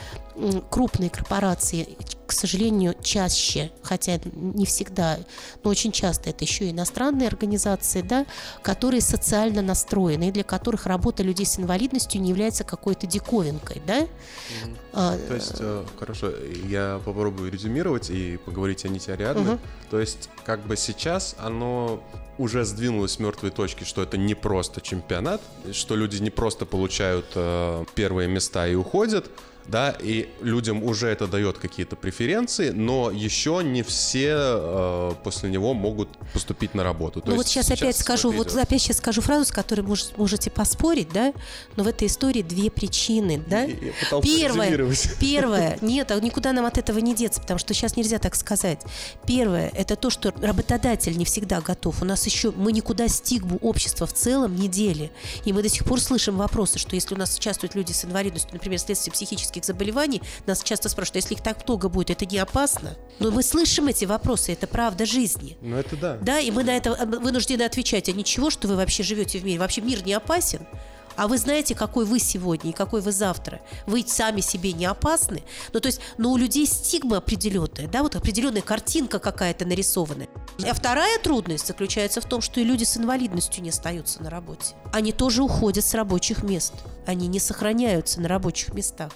крупные корпорации, к сожалению, чаще, хотя не всегда, но очень часто это еще и иностранные организации, да, которые социально настроены, и для которых работа людей с инвалидностью не является какой-то диковинкой. Да? Mm-hmm. А, То есть, э, хорошо, я попробую резюмировать и поговорить о Нити Ариадны. Угу. То есть, как бы сейчас оно уже сдвинулось с мертвой точки, что это не просто чемпионат, что люди не просто получают э, первые места и уходят, да, и людям уже это дает какие-то преференции, но еще не все э, после него могут поступить на работу. То ну вот сейчас, сейчас опять скажу, вот опять сейчас скажу фразу, с которой мож, можете поспорить, да, но в этой истории две причины, да. Я первое, первое, нет, а никуда нам от этого не деться, потому что сейчас нельзя так сказать. Первое, это то, что работодатель не всегда готов. У нас еще, мы никуда стигму общества в целом не дели. И мы до сих пор слышим вопросы, что если у нас участвуют люди с инвалидностью, например, вследствие психических хронических заболеваний, нас часто спрашивают, «А если их так много будет, это не опасно? Но мы слышим эти вопросы, это правда жизни. Ну это да. Да, и мы на это вынуждены отвечать, а ничего, что вы вообще живете в мире? Вообще мир не опасен? а вы знаете, какой вы сегодня и какой вы завтра. Вы сами себе не опасны. Ну, то есть, но у людей стигма определенная, да, вот определенная картинка какая-то нарисованная. А вторая трудность заключается в том, что и люди с инвалидностью не остаются на работе. Они тоже уходят с рабочих мест. Они не сохраняются на рабочих местах.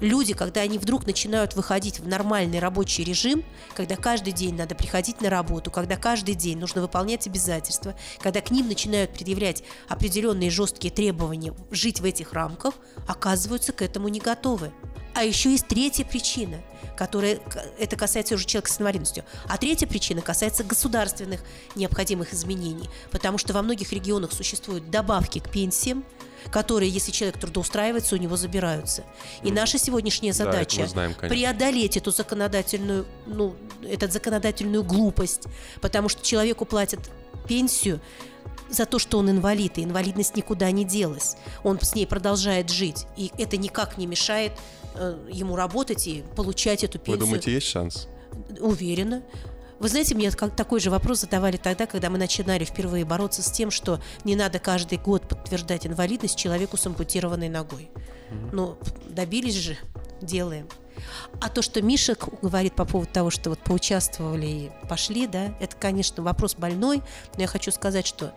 Люди, когда они вдруг начинают выходить в нормальный рабочий режим, когда каждый день надо приходить на работу, когда каждый день нужно выполнять обязательства, когда к ним начинают предъявлять определенные жесткие требования жить в этих рамках, оказываются к этому не готовы. А еще есть третья причина, которая это касается уже человека с инвалидностью. А третья причина касается государственных необходимых изменений, потому что во многих регионах существуют добавки к пенсиям, которые, если человек трудоустраивается, у него забираются. И наша сегодняшняя задача да, знаем, преодолеть эту законодательную, ну, эту законодательную глупость, потому что человеку платят пенсию за то, что он инвалид, и инвалидность никуда не делась. Он с ней продолжает жить, и это никак не мешает э, ему работать и получать эту пенсию. Вы думаете, есть шанс? Уверена. Вы знаете, мне такой же вопрос задавали тогда, когда мы начинали впервые бороться с тем, что не надо каждый год подтверждать инвалидность человеку с ампутированной ногой. Mm-hmm. Ну, добились же, делаем. А то, что Миша говорит по поводу того, что вот поучаствовали и пошли, да, это, конечно, вопрос больной, но я хочу сказать, что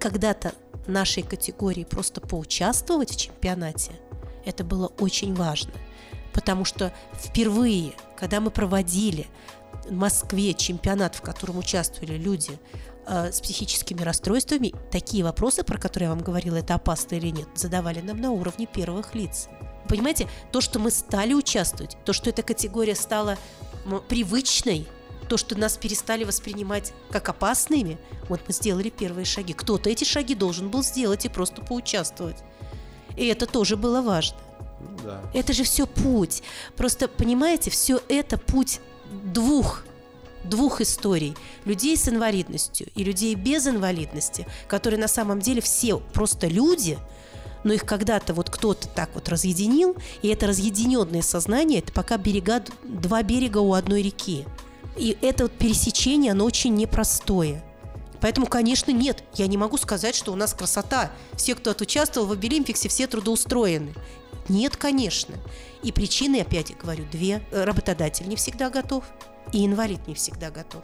когда-то нашей категории просто поучаствовать в чемпионате, это было очень важно. Потому что впервые, когда мы проводили в Москве чемпионат, в котором участвовали люди э, с психическими расстройствами, такие вопросы, про которые я вам говорила, это опасно или нет, задавали нам на уровне первых лиц. Понимаете, то, что мы стали участвовать, то, что эта категория стала привычной, то, что нас перестали воспринимать как опасными, вот мы сделали первые шаги. Кто-то эти шаги должен был сделать и просто поучаствовать. И это тоже было важно. Да. Это же все путь. Просто, понимаете, все это путь двух двух историй. Людей с инвалидностью и людей без инвалидности, которые на самом деле все просто люди, но их когда-то вот кто-то так вот разъединил, и это разъединенное сознание, это пока берега, два берега у одной реки. И это вот пересечение, оно очень непростое. Поэтому, конечно, нет, я не могу сказать, что у нас красота. Все, кто отучаствовал в Обилимпиксе, все трудоустроены. Нет, конечно. И причины, опять говорю, две. Работодатель не всегда готов, и инвалид не всегда готов.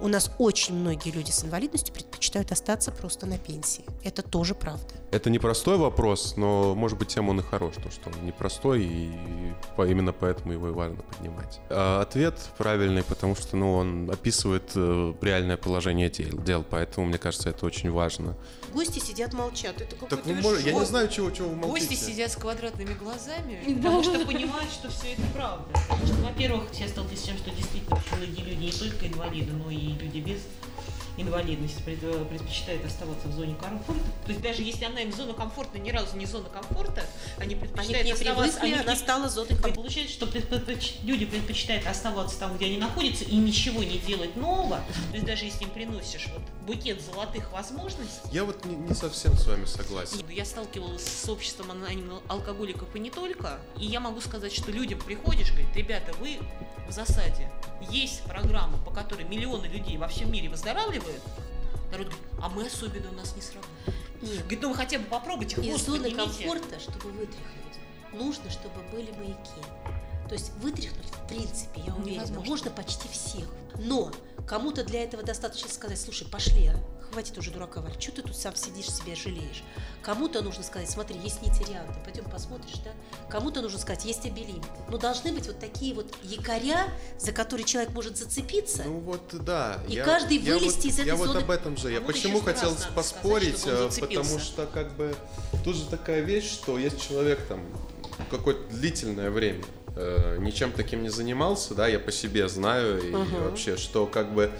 У нас очень многие люди с инвалидностью предпочитают остаться просто на пенсии. Это тоже правда. Это непростой вопрос, но, может быть, тем он и хорош, то, что он непростой, и именно поэтому его и важно поднимать. А ответ правильный, потому что ну, он описывает э, реальное положение дел, дел, поэтому, мне кажется, это очень важно. Гости сидят, молчат. Это так вы можете, я не знаю, чего, чего вы молчите. Гости сидят с квадратными глазами, потому что понимают, что все это правда. Потому что, во-первых, я сталкиваюсь с тем, что действительно многие люди не только инвалиды, но и люди без инвалидности предпочитают оставаться в зоне комфорта. То есть даже если она им зона комфорта ни разу не зона комфорта, они предпочитают они оставаться... Привыкли, они она стала зоной комфорта. Получается, что люди предпочитают оставаться там, где они находятся, и ничего не делать нового. То есть даже если им приносишь вот букет золотых возможностей. Я вот не, не совсем с вами согласен. Я сталкивалась с обществом алкоголиков и не только. И я могу сказать, что людям приходишь, говорит, ребята, вы в засаде. Есть программа, по которой миллионы людей во всем мире выздоравливают. Народ говорит, а мы особенно у нас не сработало. Нет. Говорит, ну вы хотя бы попробуйте Из зоны комфорта, чтобы вытряхнуть, нужно, чтобы были маяки. То есть вытряхнуть, в принципе, я уверена, Невозможно. можно почти всех. Но кому-то для этого достаточно сказать, слушай, пошли, а? хватит уже дурака валить, что ты тут сам сидишь, себя жалеешь. Кому-то нужно сказать, смотри, есть нитирианты, пойдем посмотришь, да? Кому-то нужно сказать, есть обелим. Но должны быть вот такие вот якоря, за которые человек может зацепиться. Ну вот, да. И я, каждый я вылезти вот, из этой я зоны. Я вот об этом же. Я почему хотел поспорить, сказать, э, потому что как бы тут же такая вещь, что есть человек там какое-то длительное время э, ничем таким не занимался, да, я по себе знаю и uh-huh. вообще, что как бы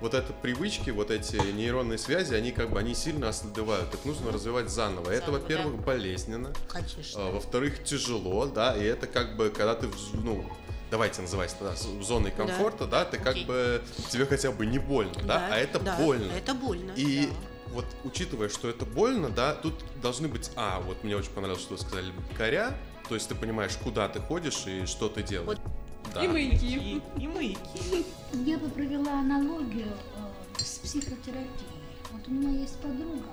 вот это привычки, вот эти нейронные связи, они как бы они сильно ослабевают. Их нужно развивать заново. заново это, во-первых, да. болезненно. Конечно. А, во-вторых, тяжело, да, и это как бы, когда ты, ну, давайте называть тогда зоной комфорта, да, да ты как Окей. бы, тебе хотя бы не больно, да, да а это да, больно. Это больно, И да. вот учитывая, что это больно, да, тут должны быть, а, вот мне очень понравилось, что вы сказали, коря, То есть ты понимаешь, куда ты ходишь и что ты делаешь. Вот. Да. И маяки. И маяки. Я бы провела аналогию э, с психотерапией. Вот у меня есть подруга,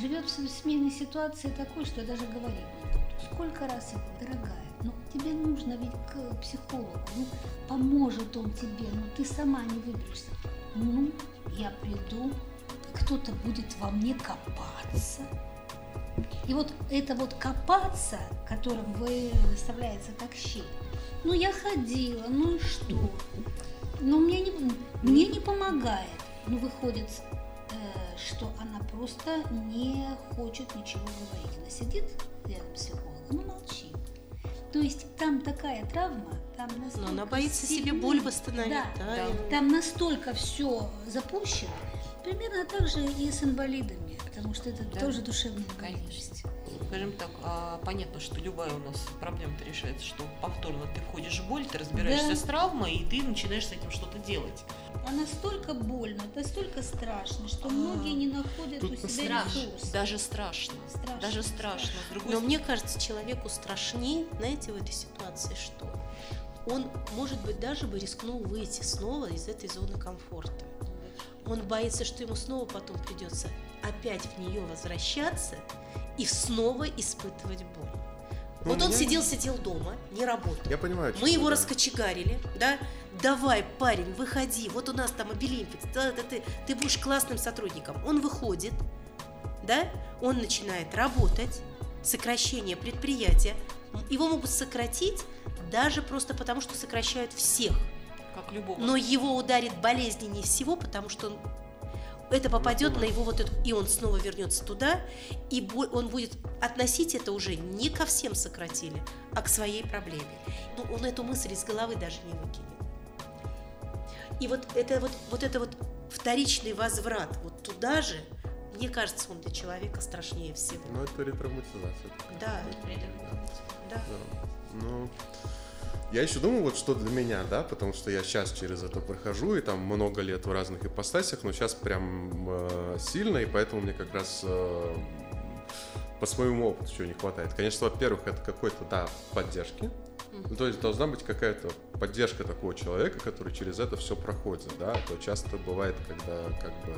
живет в семейной ситуации такой, что я даже говорить не буду. Сколько раз я говорю, дорогая, ну тебе нужно ведь к психологу, ну поможет он тебе, ну ты сама не выберешься. Ну, я приду, кто-то будет во мне копаться. И вот это вот копаться, которым выставляется как щит, ну я ходила, ну и что? Но мне не, мне не помогает. Ну выходит, э, что она просто не хочет ничего говорить. Она сидит рядом с психологом, ну молчит. То есть там такая травма, там настолько Но она боится сильны, себе боль восстановить. Да, да, да. Там настолько все запущено. Примерно так же и с инвалидами, потому что это да. тоже душевная Конечно. Скажем так, а понятно, что любая у нас проблема-то решается, что повторно ты входишь в боль, ты разбираешься да. с травмой, и ты начинаешь с этим что-то делать. А настолько больно, настолько страшно, что а, многие не находят Тут у себя страшно, ресурс. Даже страшно. страшно даже страшно. страшно. Но стороны... мне кажется, человеку страшнее, знаете, в этой ситуации что? Он, может быть, даже бы рискнул выйти снова из этой зоны комфорта. Он боится, что ему снова потом придется опять в нее возвращаться и снова испытывать боль. Ну, вот он сидел, сидел дома, не работал. Я понимаю. Мы его да. раскочегарили, да? Давай, парень, выходи. Вот у нас там обилимпикс. Да, да, ты, ты будешь классным сотрудником. Он выходит, да? Он начинает работать. Сокращение предприятия. Его могут сократить даже просто потому, что сокращают всех. Любого. Но его ударит болезненнее всего, потому что он это попадет на его вот эту, и он снова вернется туда, и он будет относить это уже не ко всем сократили, а к своей проблеме. Ну, он эту мысль из головы даже не выкинет. И вот это вот, вот это вот вторичный возврат вот туда же, мне кажется, он для человека страшнее всего. Ну, это ретравматизация. Да. Да. да. Ну, я еще думаю, вот что для меня, да, потому что я сейчас через это прохожу, и там много лет в разных ипостасях, но сейчас прям э, сильно, и поэтому мне как раз э, по своему опыту чего не хватает. Конечно, во-первых, это какой-то, да, поддержки. Ну, то есть должна быть какая-то поддержка такого человека, который через это все проходит, да, то часто бывает, когда как бы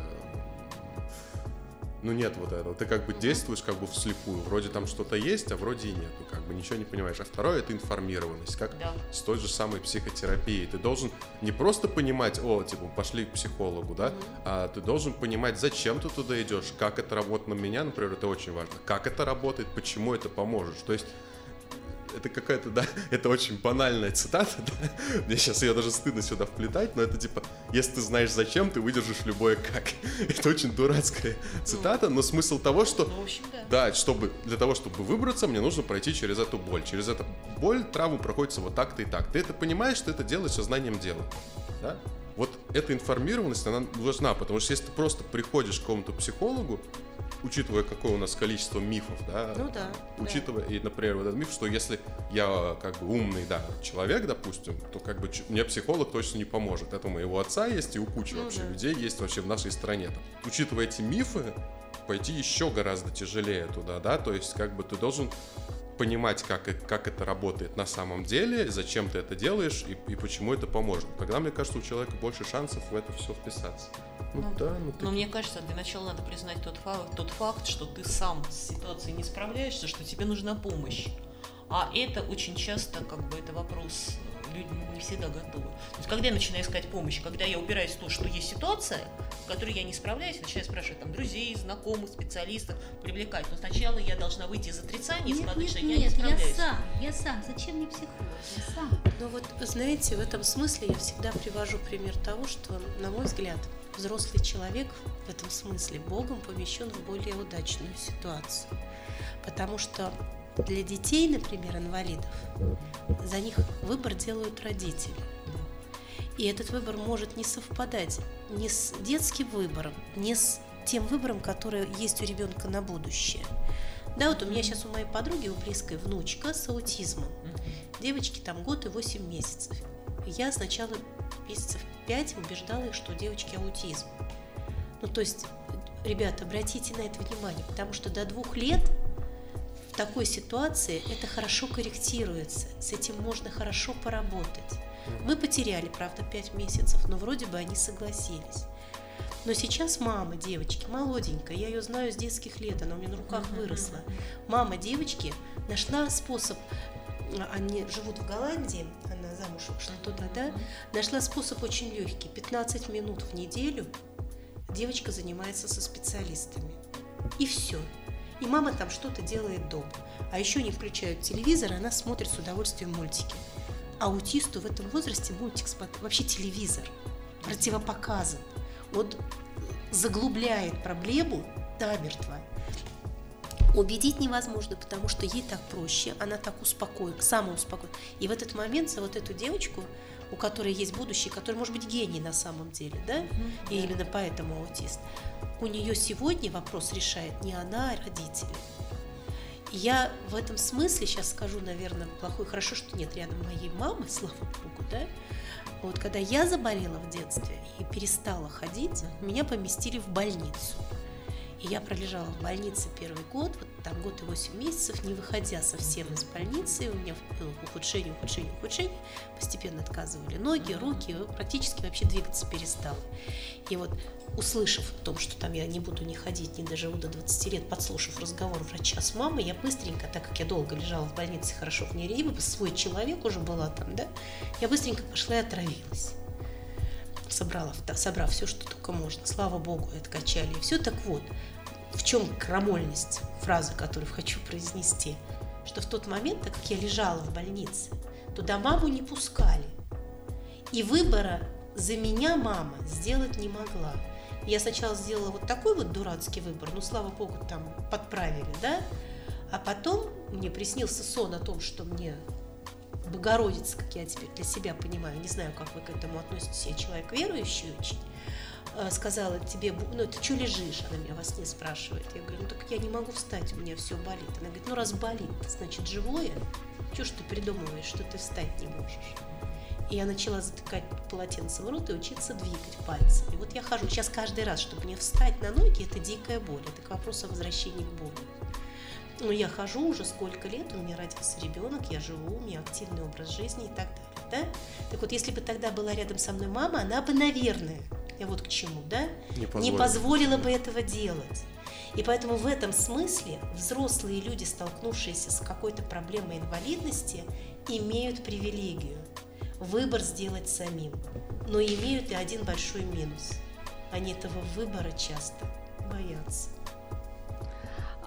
ну нет вот этого. Ты как бы действуешь как бы вслепую. Вроде там что-то есть, а вроде и нету. Как бы ничего не понимаешь. А второе это информированность. Как да. с той же самой психотерапией. Ты должен не просто понимать, о, типа, пошли к психологу, да, mm-hmm. а ты должен понимать, зачем ты туда идешь, как это работает на меня, например, это очень важно. Как это работает, почему это поможет. То есть это какая-то, да, это очень банальная цитата, да? мне сейчас ее даже стыдно сюда вплетать, но это типа, если ты знаешь зачем, ты выдержишь любое как. это очень дурацкая цитата, но смысл того, что, ну, общем, да. да, чтобы, для того, чтобы выбраться, мне нужно пройти через эту боль. Через эту боль травму проходится вот так-то и так. Ты это понимаешь, ты это делаешь сознанием дела, да? Вот эта информированность, она нужна, потому что если ты просто приходишь к какому-то психологу, учитывая, какое у нас количество мифов, да, ну да, учитывая, да. и, например, вот этот миф, что если я как бы умный, да, человек, допустим, то как бы мне психолог точно не поможет. Это у моего отца есть и у кучи ну, вообще да. людей есть вообще в нашей стране. Там. Учитывая эти мифы, пойти еще гораздо тяжелее туда, да, то есть как бы ты должен понимать, как, как это работает на самом деле, зачем ты это делаешь и, и почему это поможет. Тогда, мне кажется, у человека больше шансов в это все вписаться. Ну, ну да, ну ты... Но мне кажется, для начала надо признать тот факт, тот факт, что ты сам с ситуацией не справляешься, что тебе нужна помощь. А это очень часто как бы это вопрос люди не всегда готовы. То есть, когда я начинаю искать помощь, когда я упираюсь в то, что есть ситуация, в которой я не справляюсь, начинаю спрашивать там друзей, знакомых, специалистов, привлекать. Но сначала я должна выйти из отрицания и сказать, что нет, я не справляюсь. я сам, я сам. Зачем мне психолог? Я сам. Ну вот, знаете, в этом смысле я всегда привожу пример того, что, на мой взгляд, взрослый человек в этом смысле Богом помещен в более удачную ситуацию. Потому что для детей, например, инвалидов, за них выбор делают родители. И этот выбор может не совпадать ни с детским выбором, ни с тем выбором, который есть у ребенка на будущее. Да, вот у меня сейчас у моей подруги, у близкой внучка с аутизмом. Девочке там год и 8 месяцев. Я сначала месяцев 5 убеждала их, что у девочки аутизм. Ну, то есть, ребята, обратите на это внимание, потому что до двух лет в такой ситуации это хорошо корректируется, с этим можно хорошо поработать. Мы потеряли, правда, 5 месяцев, но вроде бы они согласились. Но сейчас мама девочки, молоденькая, я ее знаю с детских лет, она у меня на руках выросла. Мама девочки нашла способ, они живут в Голландии, она замуж ушла туда, да, нашла способ очень легкий, 15 минут в неделю девочка занимается со специалистами. И все. И мама там что-то делает дома. А еще не включают телевизор, она смотрит с удовольствием мультики. Аутисту в этом возрасте мультик, вообще телевизор противопоказан. Он заглубляет проблему намертво. Убедить невозможно, потому что ей так проще, она так успокоена, самоуспокоена. И в этот момент за вот эту девочку, у которой есть будущее, который может быть гений на самом деле, да, mm-hmm. и именно поэтому аутист, у нее сегодня вопрос решает не она, а родители. Я в этом смысле сейчас скажу, наверное, плохой, хорошо, что нет рядом моей мамы, слава богу, да. Вот когда я заболела в детстве и перестала ходить, меня поместили в больницу. И я пролежала в больнице первый год, вот там год и восемь месяцев, не выходя совсем из больницы. У меня было ухудшение, ухудшение, ухудшение. Постепенно отказывали ноги, руки, практически вообще двигаться перестала. И вот услышав о том, что там я не буду не ходить, не доживу до 20 лет, подслушав разговор врача с мамой, я быстренько, так как я долго лежала в больнице, хорошо в ней свой человек уже была там, да, я быстренько пошла и отравилась собрала, собрав все, что только можно. Слава богу, откачали. И все так вот в чем крамольность фразы, которую хочу произнести, что в тот момент, так как я лежала в больнице, туда маму не пускали. И выбора за меня мама сделать не могла. Я сначала сделала вот такой вот дурацкий выбор, ну, слава богу, там подправили, да? А потом мне приснился сон о том, что мне Богородица, как я теперь для себя понимаю, не знаю, как вы к этому относитесь, я человек верующий очень, сказала тебе, ну ты что лежишь? Она меня во сне спрашивает. Я говорю, ну так я не могу встать, у меня все болит. Она говорит, ну раз болит, значит живое. Чего ж ты придумываешь, что ты встать не можешь? И я начала затыкать полотенцем рот и учиться двигать пальцами. Вот я хожу. Сейчас каждый раз, чтобы мне встать на ноги, это дикая боль. Это к вопросу о возвращении к боли. Но я хожу уже сколько лет, у меня родился ребенок, я живу, у меня активный образ жизни и так далее. Да? Так вот, если бы тогда была рядом со мной мама, она бы, наверное, я вот к чему, да? Не позволила, не позволила бы этого делать. И поэтому в этом смысле взрослые люди, столкнувшиеся с какой-то проблемой инвалидности, имеют привилегию выбор сделать самим. Но имеют и один большой минус. Они этого выбора часто боятся.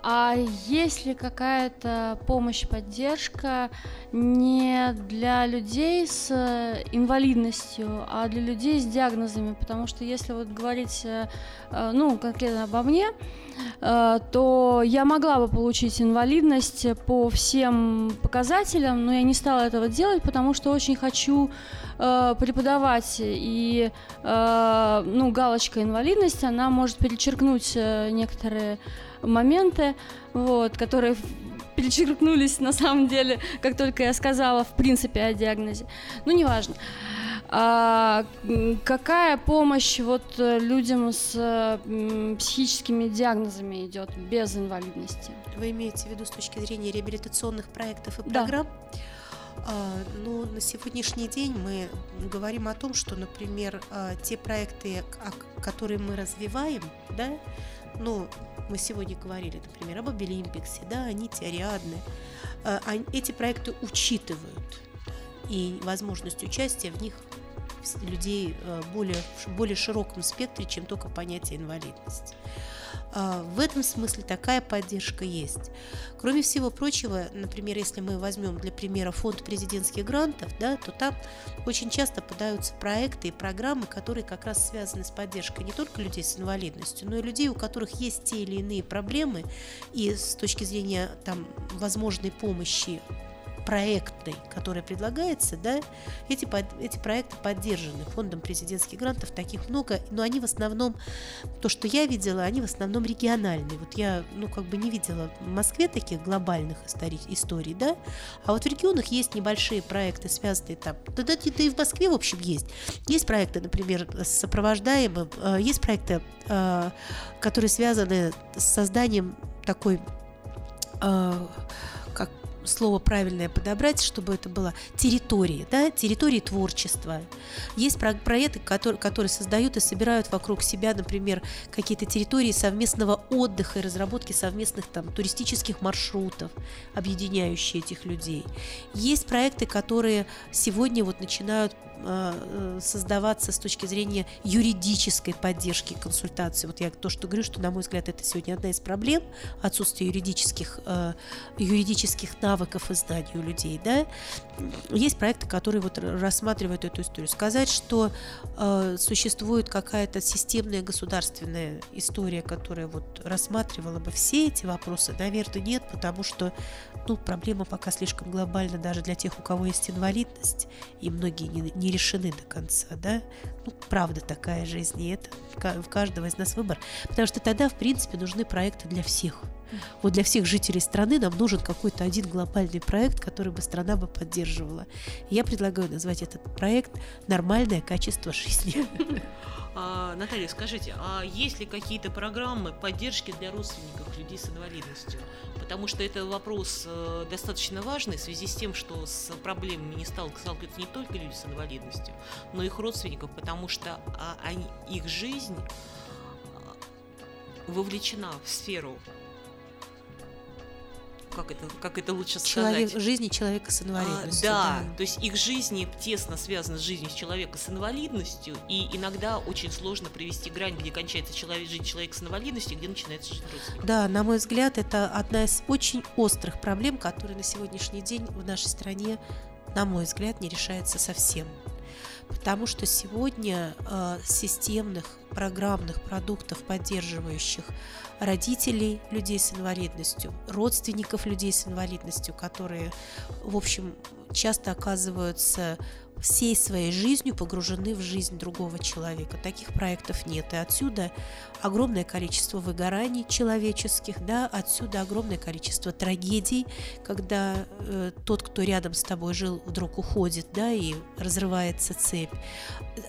А есть ли какая-то помощь, поддержка не для людей с э, инвалидностью, а для людей с диагнозами? Потому что если вот говорить, э, э, ну, конкретно обо мне, то я могла бы получить инвалидность по всем показателям, но я не стала этого делать, потому что очень хочу преподавать, и ну, галочка инвалидность, она может перечеркнуть некоторые моменты, вот, которые перечеркнулись на самом деле, как только я сказала, в принципе, о диагнозе. Ну, неважно. А, какая помощь вот э, людям с м, психическими диагнозами идет без инвалидности? Вы имеете в виду с точки зрения реабилитационных проектов и программ? Да. А, ну, на сегодняшний день мы говорим о том, что, например, а, те проекты, которые мы развиваем, да, ну, мы сегодня говорили, например, об Обилимпиксе, да, Аните, Ариадне. А, эти проекты учитывают и возможность участия в них людей э, более, более широком спектре, чем только понятие инвалидности. А, в этом смысле такая поддержка есть. Кроме всего прочего, например, если мы возьмем для примера фонд президентских грантов, да, то там очень часто подаются проекты и программы, которые как раз связаны с поддержкой не только людей с инвалидностью, но и людей, у которых есть те или иные проблемы, и с точки зрения там, возможной помощи проектной, которая предлагается, да, эти, эти проекты поддержаны фондом президентских грантов, таких много, но они в основном, то, что я видела, они в основном региональные. Вот я, ну, как бы не видела в Москве таких глобальных историй, историй да, а вот в регионах есть небольшие проекты, связанные там, да, да, да и в Москве, в общем, есть. Есть проекты, например, с сопровождаемым, э, есть проекты, э, которые связаны с созданием такой э, слово правильное подобрать, чтобы это было территории, да, территории творчества. Есть про проекты, которые, которые создают и собирают вокруг себя, например, какие-то территории совместного отдыха и разработки совместных там туристических маршрутов, объединяющие этих людей. Есть проекты, которые сегодня вот начинают создаваться с точки зрения юридической поддержки консультации. Вот я то, что говорю, что, на мой взгляд, это сегодня одна из проблем отсутствие юридических, э, юридических навыков и знаний у людей. Да? Есть проекты, которые вот рассматривают эту историю. Сказать, что существует какая-то системная государственная история, которая вот рассматривала бы все эти вопросы, наверное, нет, потому что ну, проблема пока слишком глобальна даже для тех, у кого есть инвалидность, и многие не, не решены до конца, да? Ну, правда такая жизнь, и это в каждого из нас выбор. Потому что тогда, в принципе, нужны проекты для всех. Вот для всех жителей страны нам нужен какой-то один глобальный проект, который бы страна бы поддерживала. я предлагаю назвать этот проект «Нормальное качество жизни». А, Наталья, скажите, а есть ли какие-то программы поддержки для родственников людей с инвалидностью? Потому что это вопрос э, достаточно важный в связи с тем, что с проблемами не сталкиваются не только люди с инвалидностью, но и их родственников, потому что а, они, их жизнь а, вовлечена в сферу как это, как это лучше Человек, сказать? Жизни человека с инвалидностью. А, да, да, то есть их жизни тесно связаны с жизнью человека с инвалидностью, и иногда очень сложно привести грань, где кончается человек, жизнь человека с инвалидностью, где начинается жизнь родственника. Да, на мой взгляд, это одна из очень острых проблем, которые на сегодняшний день в нашей стране, на мой взгляд, не решается совсем потому что сегодня э, системных программных продуктов, поддерживающих родителей людей с инвалидностью, родственников людей с инвалидностью, которые, в общем, часто оказываются всей своей жизнью погружены в жизнь другого человека. Таких проектов нет. И отсюда огромное количество выгораний человеческих, да, отсюда огромное количество трагедий, когда э, тот, кто рядом с тобой жил, вдруг уходит, да, и разрывается цепь.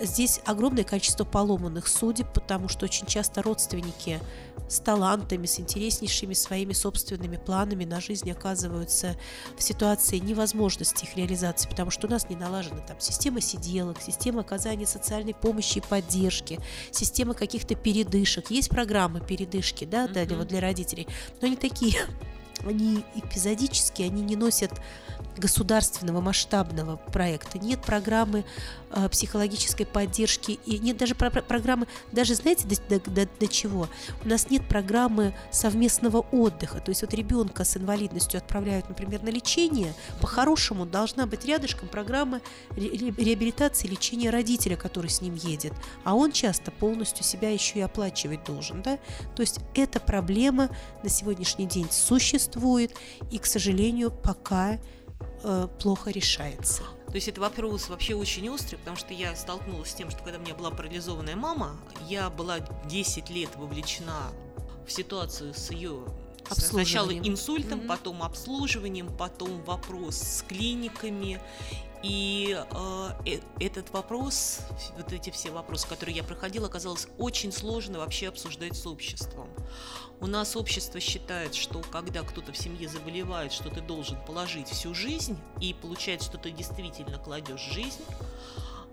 Здесь огромное количество поломанных судеб, потому что очень часто родственники с талантами, с интереснейшими своими собственными планами на жизнь оказываются в ситуации невозможности их реализации, потому что у нас не налажена там система сиделок, система оказания социальной помощи и поддержки, система каких-то передышек. Есть программы передышки, да, mm-hmm. для, вот для родителей, но они такие, они эпизодические, они не носят государственного масштабного проекта, нет программы э, психологической поддержки, и нет даже про программы, даже знаете, до, до, до, до чего? У нас нет программы совместного отдыха, то есть вот ребенка с инвалидностью отправляют, например, на лечение, по-хорошему должна быть рядышком программа ре реабилитации, лечения родителя, который с ним едет, а он часто полностью себя еще и оплачивать должен, да? То есть эта проблема на сегодняшний день существует, и, к сожалению, пока э, плохо решается. То есть это вопрос вообще очень острый, потому что я столкнулась с тем, что когда у меня была парализованная мама, я была 10 лет вовлечена в ситуацию с ее сначала инсультом, mm-hmm. потом обслуживанием, потом вопрос с клиниками. И э, э, этот вопрос, вот эти все вопросы, которые я проходила, оказалось очень сложно вообще обсуждать с обществом. У нас общество считает, что когда кто-то в семье заболевает, что ты должен положить всю жизнь, и получается, что ты действительно кладешь жизнь,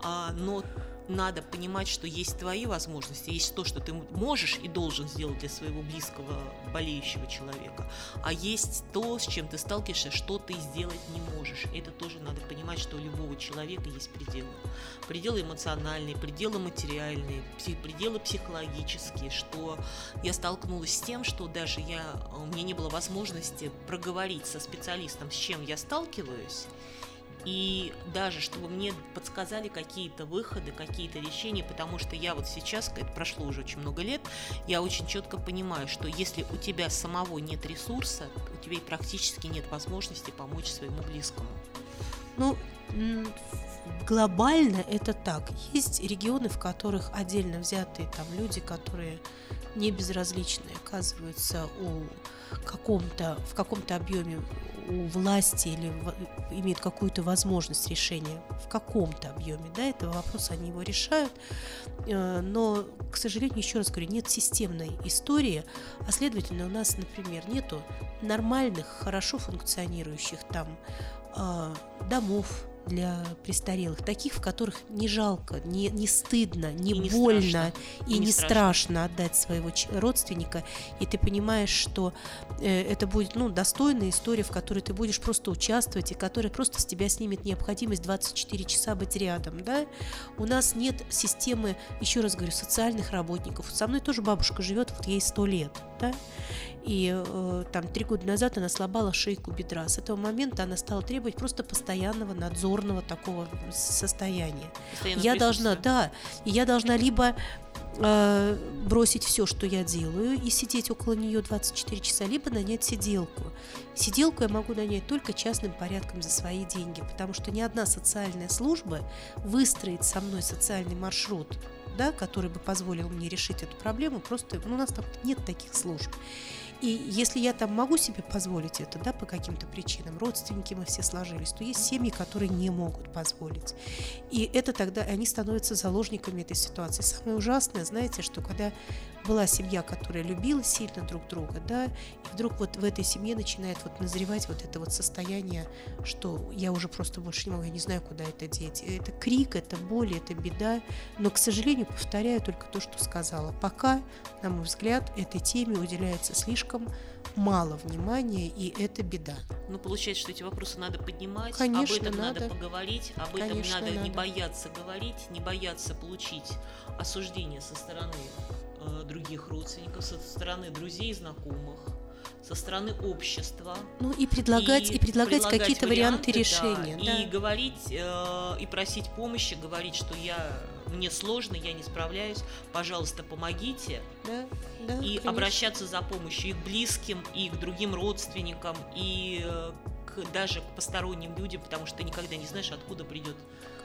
а, но надо понимать, что есть твои возможности, есть то, что ты можешь и должен сделать для своего близкого болеющего человека, а есть то, с чем ты сталкиваешься, что ты сделать не можешь. Это тоже надо понимать, что у любого человека есть пределы. Пределы эмоциональные, пределы материальные, пределы психологические, что я столкнулась с тем, что даже я, у меня не было возможности проговорить со специалистом, с чем я сталкиваюсь, и даже чтобы мне подсказали какие-то выходы, какие-то решения, потому что я вот сейчас, это прошло уже очень много лет, я очень четко понимаю, что если у тебя самого нет ресурса, у тебя практически нет возможности помочь своему близкому. Ну, глобально это так. Есть регионы, в которых отдельно взятые там люди, которые не безразличны оказываются у каком-то, в каком-то объеме у власти или имеют какую-то возможность решения в каком-то объеме, да, этого вопроса они его решают, э, но, к сожалению, еще раз говорю, нет системной истории, а следовательно у нас, например, нету нормальных, хорошо функционирующих там э, домов, для престарелых, таких, в которых не жалко, не, не стыдно, не, и не больно страшно. и, не, не страшно. страшно отдать своего родственника, и ты понимаешь, что э, это будет ну, достойная история, в которой ты будешь просто участвовать, и которая просто с тебя снимет необходимость 24 часа быть рядом. Да? У нас нет системы, еще раз говорю, социальных работников. Со мной тоже бабушка живет, вот ей 100 лет. Да? И э, там три года назад она слабала шейку бедра. С этого момента она стала требовать просто постоянного надзорного такого состояния. Я должна, да, и я должна либо э, бросить все, что я делаю, и сидеть около нее 24 часа, либо нанять сиделку. Сиделку я могу нанять только частным порядком за свои деньги, потому что ни одна социальная служба выстроит со мной социальный маршрут, да, который бы позволил мне решить эту проблему, просто ну, у нас там нет таких служб. И если я там могу себе позволить это, да, по каким-то причинам, родственники мы все сложились, то есть семьи, которые не могут позволить. И это тогда, они становятся заложниками этой ситуации. Самое ужасное, знаете, что когда была семья, которая любила сильно друг друга, да, и вдруг вот в этой семье начинает вот назревать вот это вот состояние, что я уже просто больше не могу, я не знаю, куда это деть. Это крик, это боль, это беда, но, к сожалению, повторяю только то, что сказала. Пока, на мой взгляд, этой теме уделяется слишком мало внимания, и это беда. Ну, получается, что эти вопросы надо поднимать, Конечно, об этом надо, надо поговорить, об Конечно, этом надо, надо не бояться говорить, не бояться получить осуждение со стороны других родственников, со стороны друзей, знакомых, со стороны общества. Ну и предлагать, и, и предлагать, предлагать какие-то варианты, варианты решения. Да, да. И говорить, э, и просить помощи, говорить, что я мне сложно, я не справляюсь, пожалуйста, помогите. Да, да, и конечно. обращаться за помощью и к близким, и к другим родственникам, и э, к, даже к посторонним людям, потому что ты никогда не знаешь, откуда придет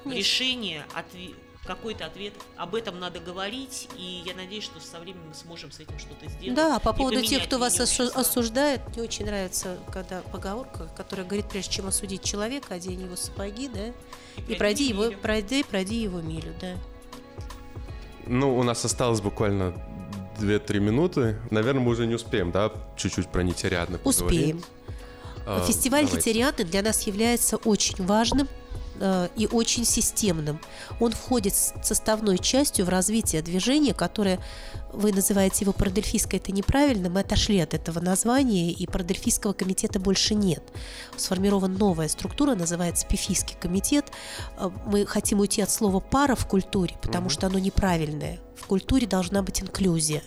конечно. решение, ответ какой-то ответ. Об этом надо говорить, и я надеюсь, что со временем мы сможем с этим что-то сделать. Да, по поводу тех, кто вас общества. осуждает, мне очень нравится, когда поговорка, которая говорит, прежде чем осудить человека, одень его сапоги, да, и, и пройди его, милю. пройди, пройди его милю, да. Ну, у нас осталось буквально 2-3 минуты. Наверное, мы уже не успеем, да, чуть-чуть про Нитериадны поговорить. Успеем. А, Фестиваль Нитериадны для нас является очень важным Э, и очень системным. Он входит составной частью в развитие движения, которое вы называете его продельфийское, это неправильно, мы отошли от этого названия, и продельфийского комитета больше нет. Сформирована новая структура, называется Пифийский комитет. Э, мы хотим уйти от слова «пара» в культуре, потому что оно неправильное. В культуре должна быть инклюзия.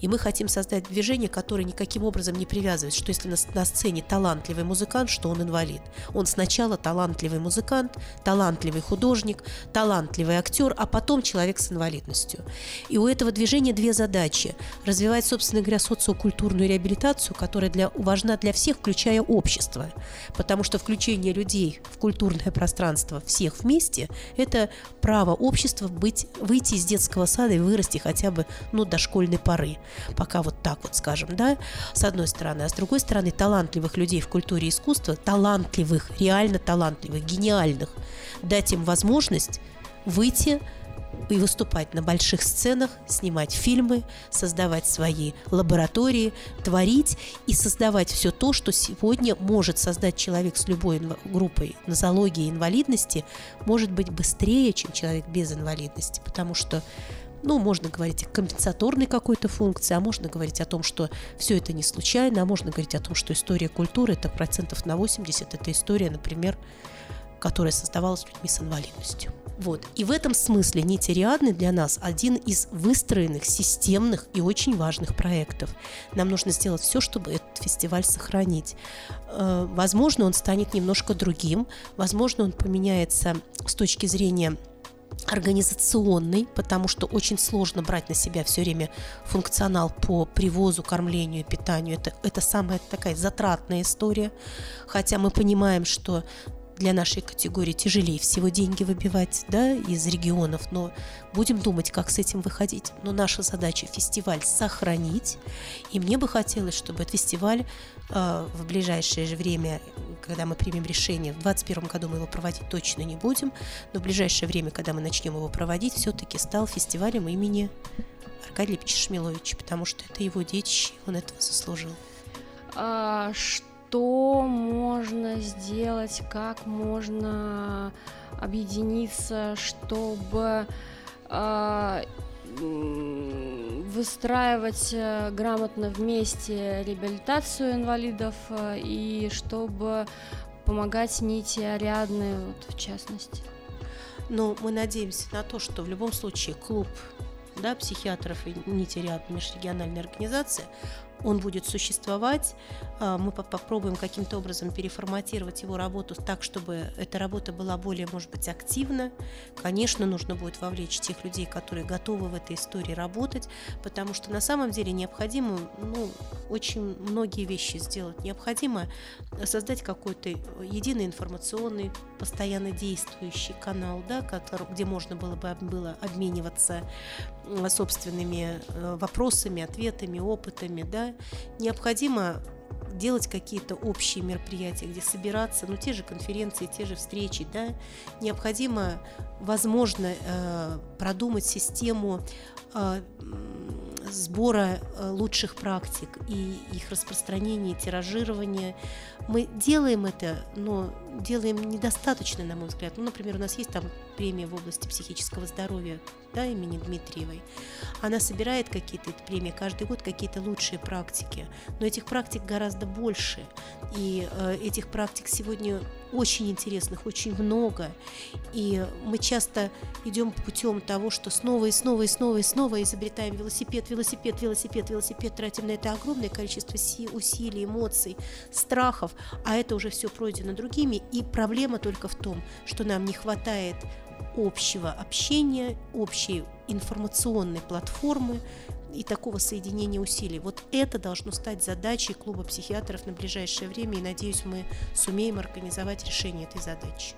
И мы хотим создать движение, которое никаким образом не привязывает, что если на, на сцене талантливый музыкант, что он инвалид. Он сначала талантливый музыкант, талантливый художник, талантливый актер, а потом человек с инвалидностью. И у этого движения две задачи. Развивать, собственно говоря, социокультурную реабилитацию, которая для, важна для всех, включая общество. Потому что включение людей в культурное пространство всех вместе – это право общества быть, выйти из детского сада и вырасти хотя бы ну, до школьной поры. Пока вот так вот скажем, да, с одной стороны. А с другой стороны, талантливых людей в культуре и искусстве, талантливых, реально талантливых, гениальных, дать им возможность выйти и выступать на больших сценах, снимать фильмы, создавать свои лаборатории, творить и создавать все то, что сегодня может создать человек с любой группой нозологии и инвалидности, может быть быстрее, чем человек без инвалидности, потому что ну, можно говорить о компенсаторной какой-то функции, а можно говорить о том, что все это не случайно, а можно говорить о том, что история культуры это процентов на 80, это история, например, которая создавалась людьми с инвалидностью. Вот. И в этом смысле Нитериадны для нас один из выстроенных, системных и очень важных проектов. Нам нужно сделать все, чтобы этот фестиваль сохранить. Э, возможно, он станет немножко другим, возможно, он поменяется с точки зрения организационный, потому что очень сложно брать на себя все время функционал по привозу, кормлению, питанию. Это, это самая такая затратная история. Хотя мы понимаем, что для нашей категории тяжелее всего деньги выбивать да, из регионов, но будем думать, как с этим выходить. Но наша задача фестиваль сохранить, и мне бы хотелось, чтобы этот фестиваль э, в ближайшее же время, когда мы примем решение, в 2021 году мы его проводить точно не будем, но в ближайшее время, когда мы начнем его проводить, все-таки стал фестивалем имени Аркадия Липича Шмиловича, потому что это его детище, он этого заслужил. А, что можно сделать, как можно объединиться, чтобы а, выстраивать э, грамотно вместе реабилитацию инвалидов э, и чтобы помогать нити Ариадны, вот, в частности. Но мы надеемся на то, что в любом случае клуб да, психиатров и нити Ариадны межрегиональная организация он будет существовать. А, мы попробуем каким-то образом переформатировать его работу так, чтобы эта работа была более, может быть, активна. Конечно, нужно будет вовлечь тех людей, которые готовы в этой истории работать, потому что на самом деле необходимо ну, очень многие вещи сделать. Необходимо создать какой-то единый информационный, постоянно действующий канал, да, который, где можно было бы было обмениваться собственными э, вопросами, ответами, опытами, да, необходимо делать какие-то общие мероприятия, где собираться, ну, те же конференции, те же встречи, да, необходимо, возможно, э, продумать систему э, сбора лучших практик и их распространения, тиражирования. Мы делаем это, но делаем недостаточно, на мой взгляд. Ну, например, у нас есть там премия в области психического здоровья да, имени Дмитриевой. Она собирает какие-то премии каждый год, какие-то лучшие практики. Но этих практик гораздо больше. И э, этих практик сегодня очень интересных, очень много. И мы часто идем путем того, что снова и снова и снова и снова изобретаем велосипед, велосипед, велосипед, велосипед, тратим на это огромное количество усилий, эмоций, страхов, а это уже все пройдено другими. И проблема только в том, что нам не хватает общего общения, общей информационной платформы и такого соединения усилий. Вот это должно стать задачей клуба психиатров на ближайшее время, и надеюсь, мы сумеем организовать решение этой задачи.